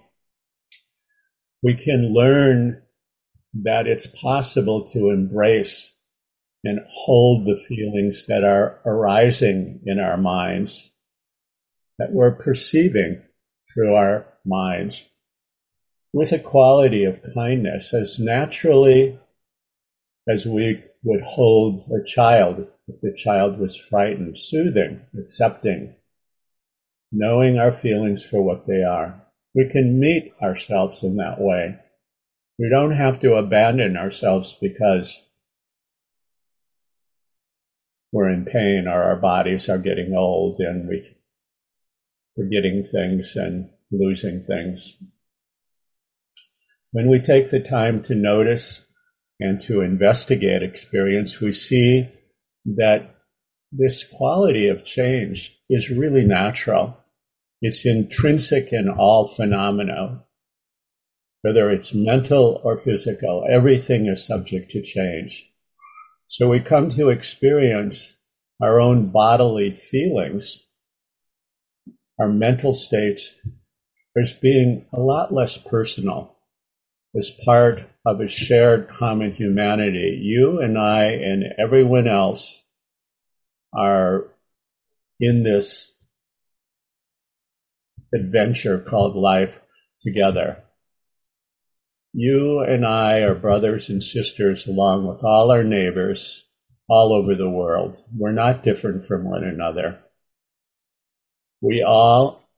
we can learn that it's possible to embrace and hold the feelings that are arising in our minds, that we're perceiving through our minds with a quality of kindness as naturally as we would hold a child if the child was frightened, soothing, accepting, knowing our feelings for what they are. We can meet ourselves in that way. We don't have to abandon ourselves because we're in pain or our bodies are getting old and we, we're getting things and losing things. When we take the time to notice and to investigate experience, we see that this quality of change is really natural. It's intrinsic in all phenomena, whether it's mental or physical, everything is subject to change. So we come to experience our own bodily feelings, our mental states, as being a lot less personal as part of a shared common humanity. You and I and everyone else are in this adventure called life together. You and I are brothers and sisters along with all our neighbors all over the world. We're not different from one another. We all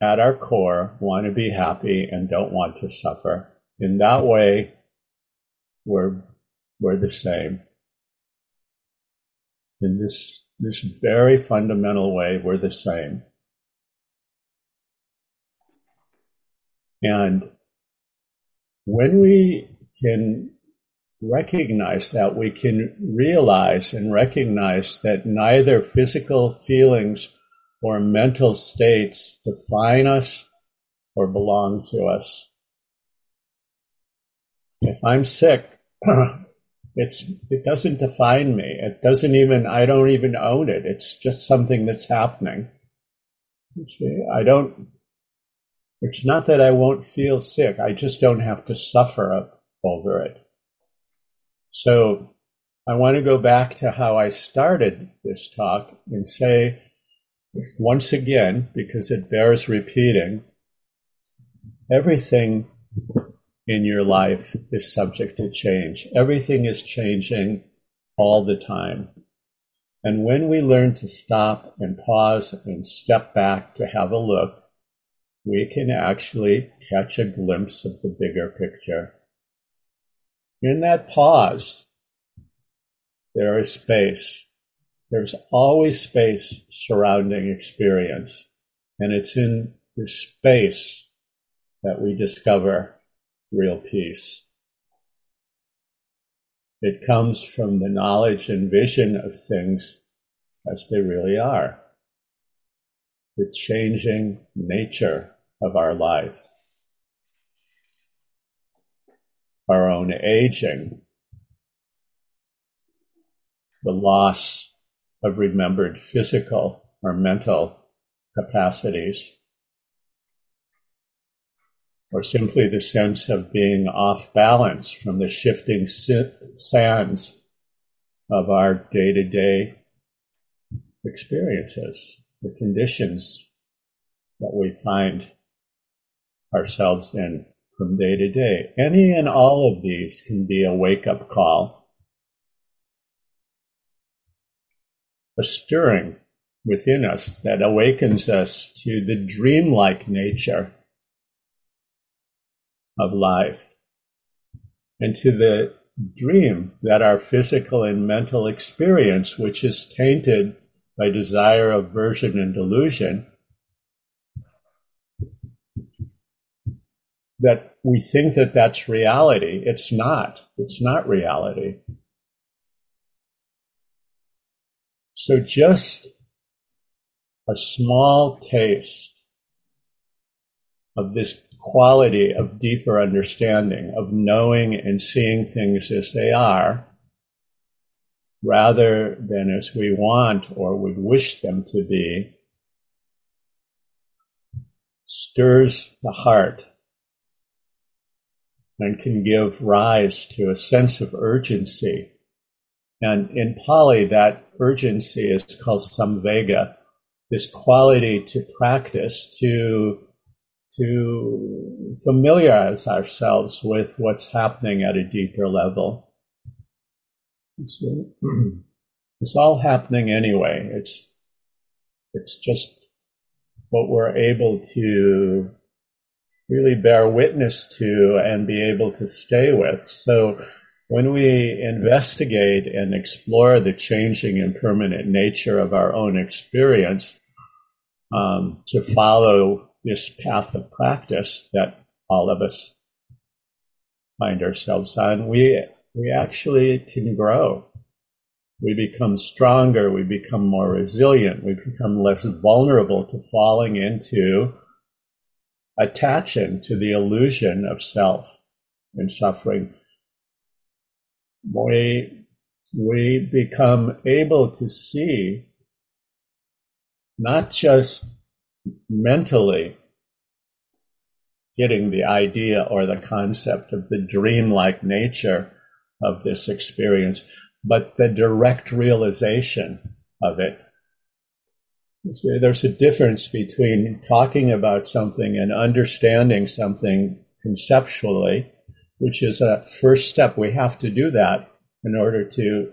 at our core, want to be happy and don't want to suffer. In that way, we're, we're the same. In this, this very fundamental way, we're the same. And when we can recognize that, we can realize and recognize that neither physical feelings or mental states define us or belong to us. If I'm sick, it's it doesn't define me. It doesn't even I don't even own it. It's just something that's happening. You see, I don't it's not that I won't feel sick. I just don't have to suffer over it. So I want to go back to how I started this talk and say once again, because it bears repeating, everything in your life is subject to change. Everything is changing all the time. And when we learn to stop and pause and step back to have a look, we can actually catch a glimpse of the bigger picture. In that pause, there is space. There's always space surrounding experience. And it's in this space that we discover real peace. It comes from the knowledge and vision of things as they really are. The changing nature of our life. Our own aging. The loss of remembered physical or mental capacities or simply the sense of being off balance from the shifting sands of our day to day experiences, the conditions that we find ourselves in from day to day. Any and all of these can be a wake up call, a stirring within us that awakens us to the dreamlike nature of life and to the dream that our physical and mental experience, which is tainted by desire, aversion, and delusion, that we think that that's reality. It's not. It's not reality. So just a small taste of this quality of deeper understanding, of knowing and seeing things as they are, rather than as we want or would wish them to be, stirs the heart and can give rise to a sense of urgency. And in Pali, that urgency is called samvega, this quality to practice, to to familiarize ourselves with what's happening at a deeper level. It's all happening anyway. It's it's just what we're able to really bear witness to and be able to stay with. So when we investigate and explore the changing and permanent nature of our own experience, um, to follow this path of practice that all of us find ourselves on, we we actually can grow. We become stronger, we become more resilient, we become less vulnerable to falling into attaching to the illusion of self and suffering. We, we become able to see not just mentally getting the idea or the concept of the dreamlike nature of this experience, but the direct realization of it. There's a difference between talking about something and understanding something conceptually, which is a first step. We have to do that in order to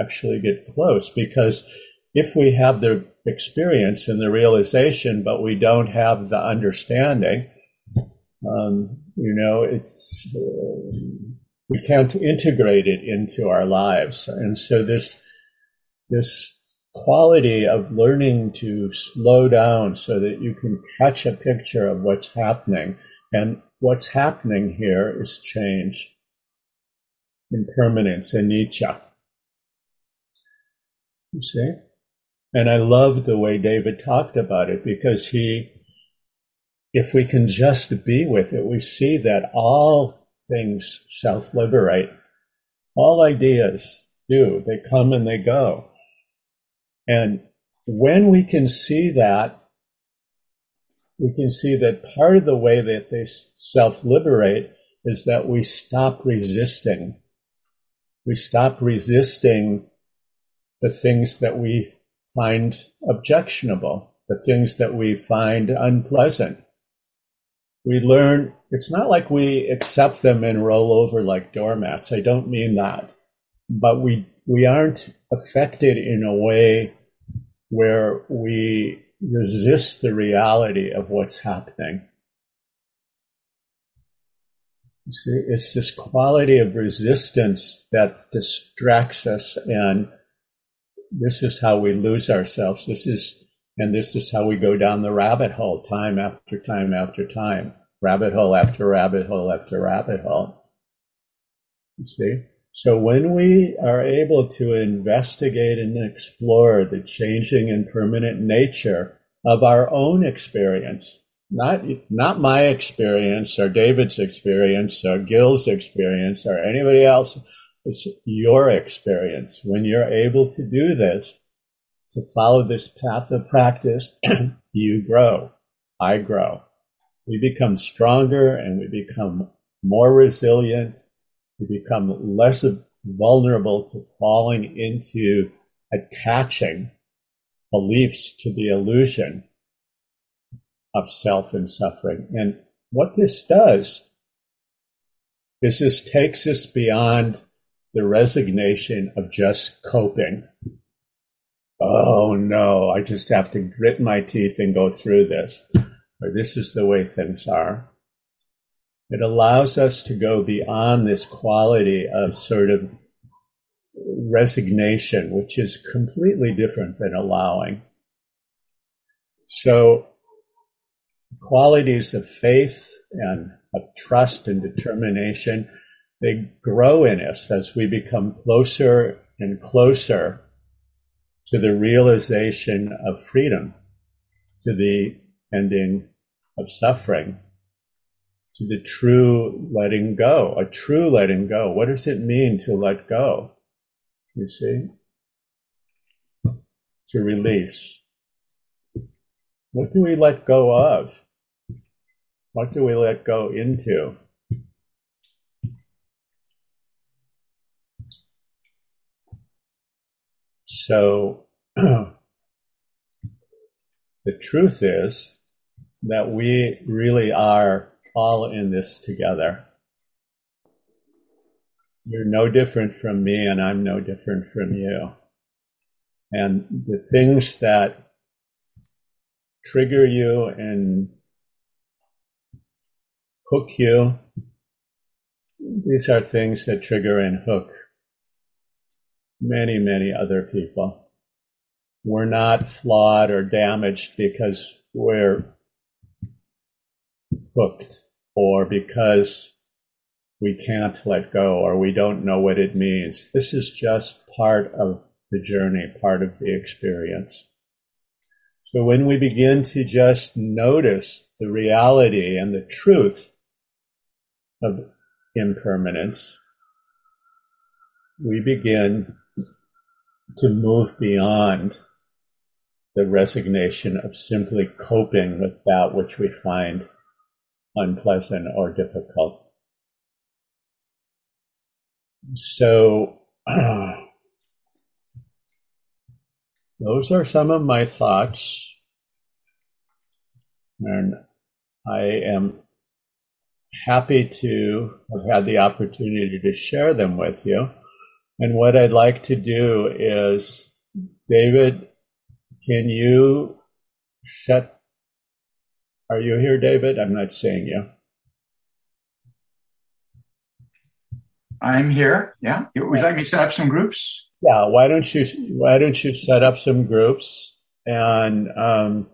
actually get close because if we have the experience and the realization, but we don't have the understanding, um, you know, it's uh, we can't integrate it into our lives, and so this this quality of learning to slow down so that you can catch a picture of what's happening, and what's happening here is change, impermanence, anicca. You see. And I love the way David talked about it because he, if we can just be with it, we see that all things self liberate. All ideas do. They come and they go. And when we can see that, we can see that part of the way that they self liberate is that we stop resisting. We stop resisting the things that we find objectionable, the things that we find unpleasant. We learn, it's not like we accept them and roll over like doormats. I don't mean that. but we we aren't affected in a way where we resist the reality of what's happening. You see, it's this quality of resistance that distracts us, and this is how we lose ourselves. This is, and this is how we go down the rabbit hole time after time after time, rabbit hole after rabbit hole after rabbit hole. You see? So when we are able to investigate and explore the changing and permanent nature of our own experience, not, not my experience or David's experience or Gil's experience or anybody else, it's your experience. When you're able to do this, to follow this path of practice, you grow. I grow. We become stronger and we become more resilient we become less vulnerable to falling into attaching beliefs to the illusion of self and suffering. And what this does is this takes us beyond the resignation of just coping. Oh no, I just have to grit my teeth and go through this. Or this is the way things are. It allows us to go beyond this quality of sort of resignation, which is completely different than allowing. So, qualities of faith and of trust and determination, they grow in us as we become closer and closer to the realization of freedom, to the ending of suffering to the true letting go, a true letting go. What does it mean to let go? You see? To release. What do we let go of? What do we let go into? So, the truth is that we really are all in this together. You're no different from me, and I'm no different from you. And the things that trigger you and hook you, these are things that trigger and hook many, many other people. We're not flawed or damaged because we're hooked or because we can't let go or we don't know what it means. This is just part of the journey, part of the experience. So when we begin to just notice the reality and the truth of impermanence, we begin to move beyond the resignation of simply coping with that which we find unpleasant or difficult. So, those are some of my thoughts. And I am happy to have had the opportunity to share them with you. And what I'd like to do is, David, can you set are you here, David? I'm not seeing you. I'm here. Yeah. Would you like me to set up some groups? Yeah. Why don't you Why don't you set up some groups and um,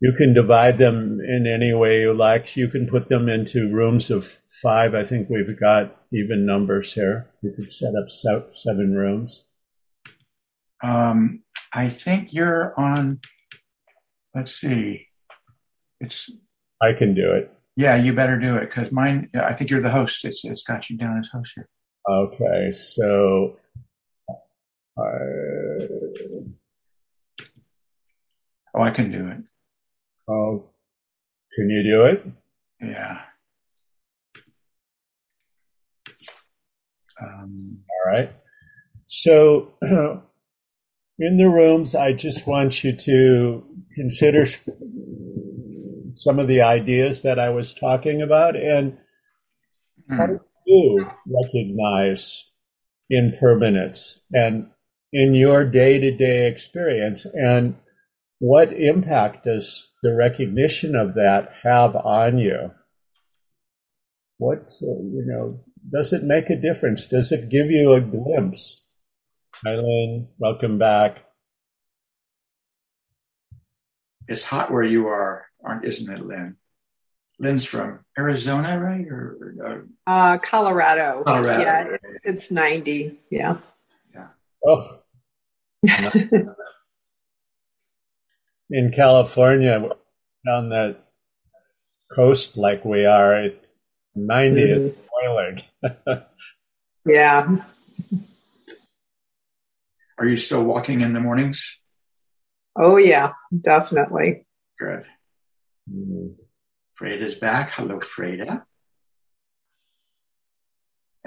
you can divide them in any way you like. You can put them into rooms of five. I think we've got even numbers here. You could set up seven rooms. Um, I think you're on. Let's see. It's. I can do it. Yeah, you better do it because mine. I think you're the host. It's it's got you down as host here. Okay, so. oh, I can do it. Oh, can you do it? Yeah. Um, All right. So, in the rooms, I just want you to consider some of the ideas that I was talking about and hmm. how do you recognize impermanence and in your day to day experience. And what impact does the recognition of that have on you? What, uh, you know, does it make a difference? Does it give you a glimpse? Eileen, welcome back. It's hot where you are, aren't isn't it, Lynn? Lynn's from Arizona, right? Or, or uh, uh, Colorado. Colorado. Yeah, right. it's ninety. Yeah. Yeah. Oh. In California, on the coast like we are, ninety mm-hmm. is boiling. yeah. Are you still walking in the mornings? Oh yeah, definitely. Good. Freda's back. Hello, Freda.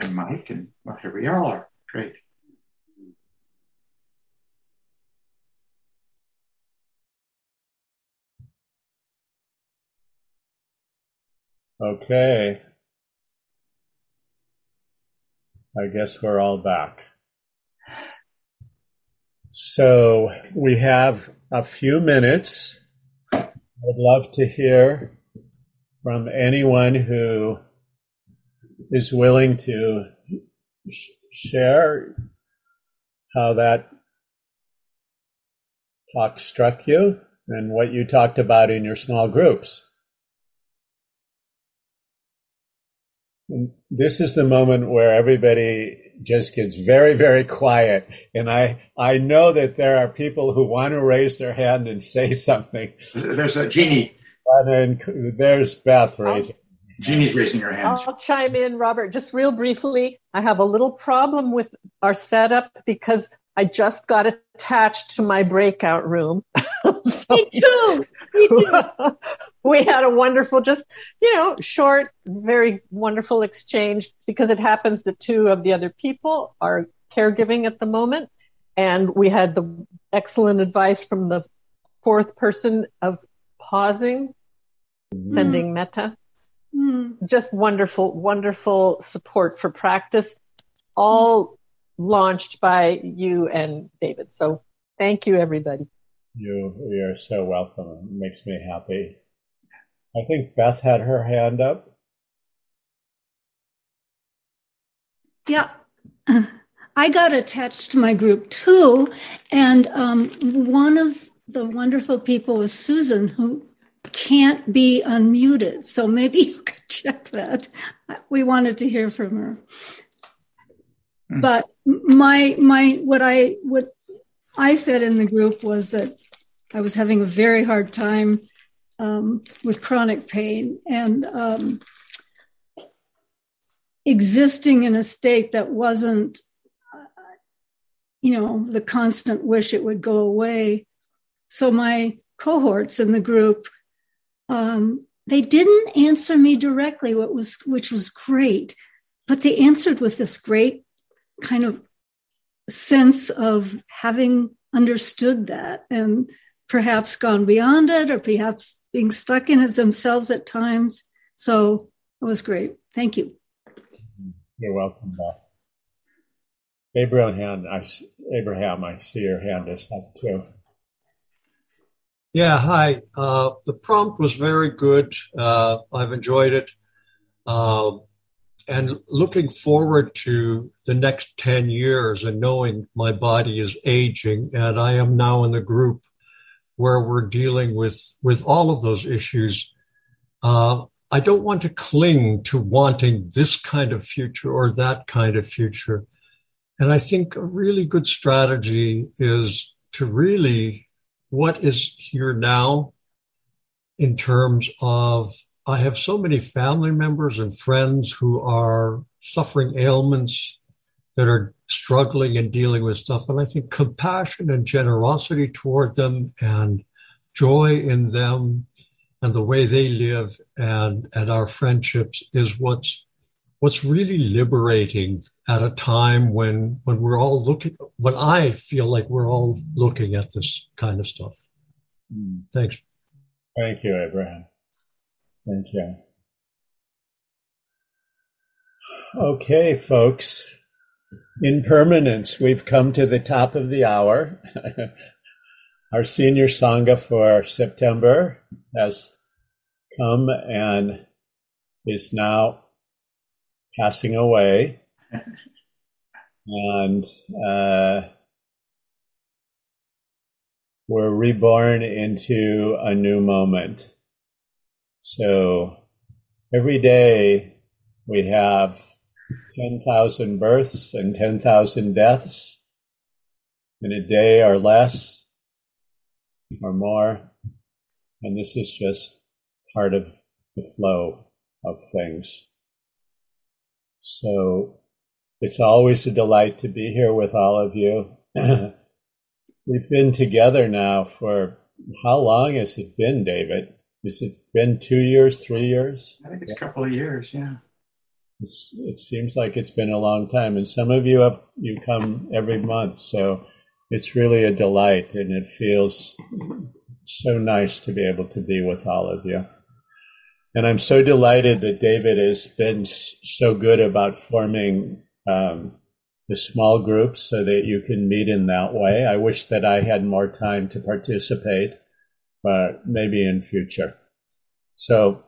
And Mike, and well, here we are. Great. Okay. I guess we're all back. So we have a few minutes. I'd love to hear from anyone who is willing to sh- share how that talk struck you and what you talked about in your small groups. This is the moment where everybody just gets very, very quiet. And I, I know that there are people who want to raise their hand and say something. There's a Jeannie. And then there's Beth raising. Jeannie's raising her hand. I'll chime in, Robert, just real briefly. I have a little problem with our setup because I just got attached to my breakout room. so, Me too. Me too. we had a wonderful, just, you know, short, very wonderful exchange because it happens that two of the other people are caregiving at the moment. And we had the excellent advice from the fourth person of pausing mm. sending metta. Mm. Just wonderful, wonderful support for practice, all launched by you and David. So thank you, everybody. You, you're so welcome. It makes me happy. I think Beth had her hand up. Yeah. I got attached to my group too. And um, one of the wonderful people was Susan, who can't be unmuted. So maybe you could check that. We wanted to hear from her. Mm. But my my what I what I said in the group was that I was having a very hard time um, with chronic pain and um, existing in a state that wasn't, you know, the constant wish it would go away. So my cohorts in the group um, they didn't answer me directly, what was which was great, but they answered with this great kind of sense of having understood that and perhaps gone beyond it, or perhaps being stuck in it themselves at times. So it was great. Thank you. You're welcome, Beth. Abraham, I, Abraham, I see your hand is up too. Yeah, hi. Uh, the prompt was very good. Uh, I've enjoyed it. Uh, and looking forward to the next 10 years and knowing my body is aging and I am now in the group where we're dealing with, with all of those issues. Uh, I don't want to cling to wanting this kind of future or that kind of future. And I think a really good strategy is to really what is here now in terms of I have so many family members and friends who are suffering ailments that are struggling and dealing with stuff. And I think compassion and generosity toward them and joy in them and the way they live and, and our friendships is what's what's really liberating at a time when when we're all looking when I feel like we're all looking at this kind of stuff. Mm. Thanks. Thank you, Abraham. Thank you. Okay, folks. impermanence, we've come to the top of the hour. Our senior Sangha for September has come and is now passing away. and uh, we're reborn into a new moment. So every day we have 10,000 births and 10,000 deaths in a day or less or more. And this is just part of the flow of things. So it's always a delight to be here with all of you. We've been together now for how long has it been, David? Has it been two years, three years? I think it's a couple of years, yeah. It's, it seems like it's been a long time, and some of you have you come every month, so it's really a delight, and it feels so nice to be able to be with all of you. And I'm so delighted that David has been so good about forming um, the small groups so that you can meet in that way. I wish that I had more time to participate, but maybe in future. So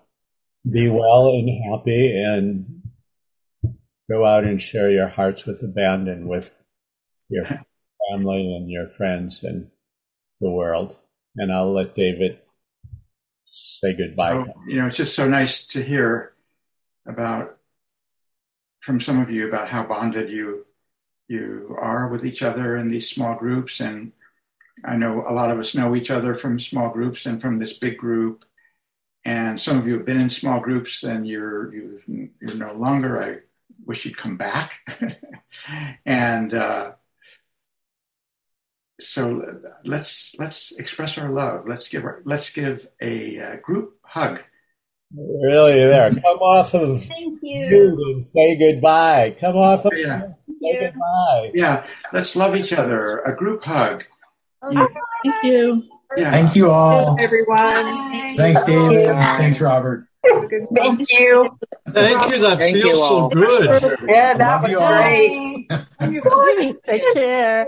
be well and happy and go out and share your hearts with abandon with your family and your friends and the world. And I'll let David say goodbye. So, you know, it's just so nice to hear about from some of you about how bonded you you are with each other in these small groups and I know a lot of us know each other from small groups and from this big group and some of you have been in small groups and you're you, are you are no longer I wish you'd come back. and uh, so let's let's express our love. Let's give our, let's give a uh, group hug. Really, there. Come off of Thank you. and say goodbye. Come off of Yeah. say goodbye. Yeah, let's love each other. A group hug. Thank you. Yeah. Thank you all. everyone. Thanks, David. Thanks, Robert. Thank you. Thank you. That Thank feels you so good. Yeah, that Love was great. Take care.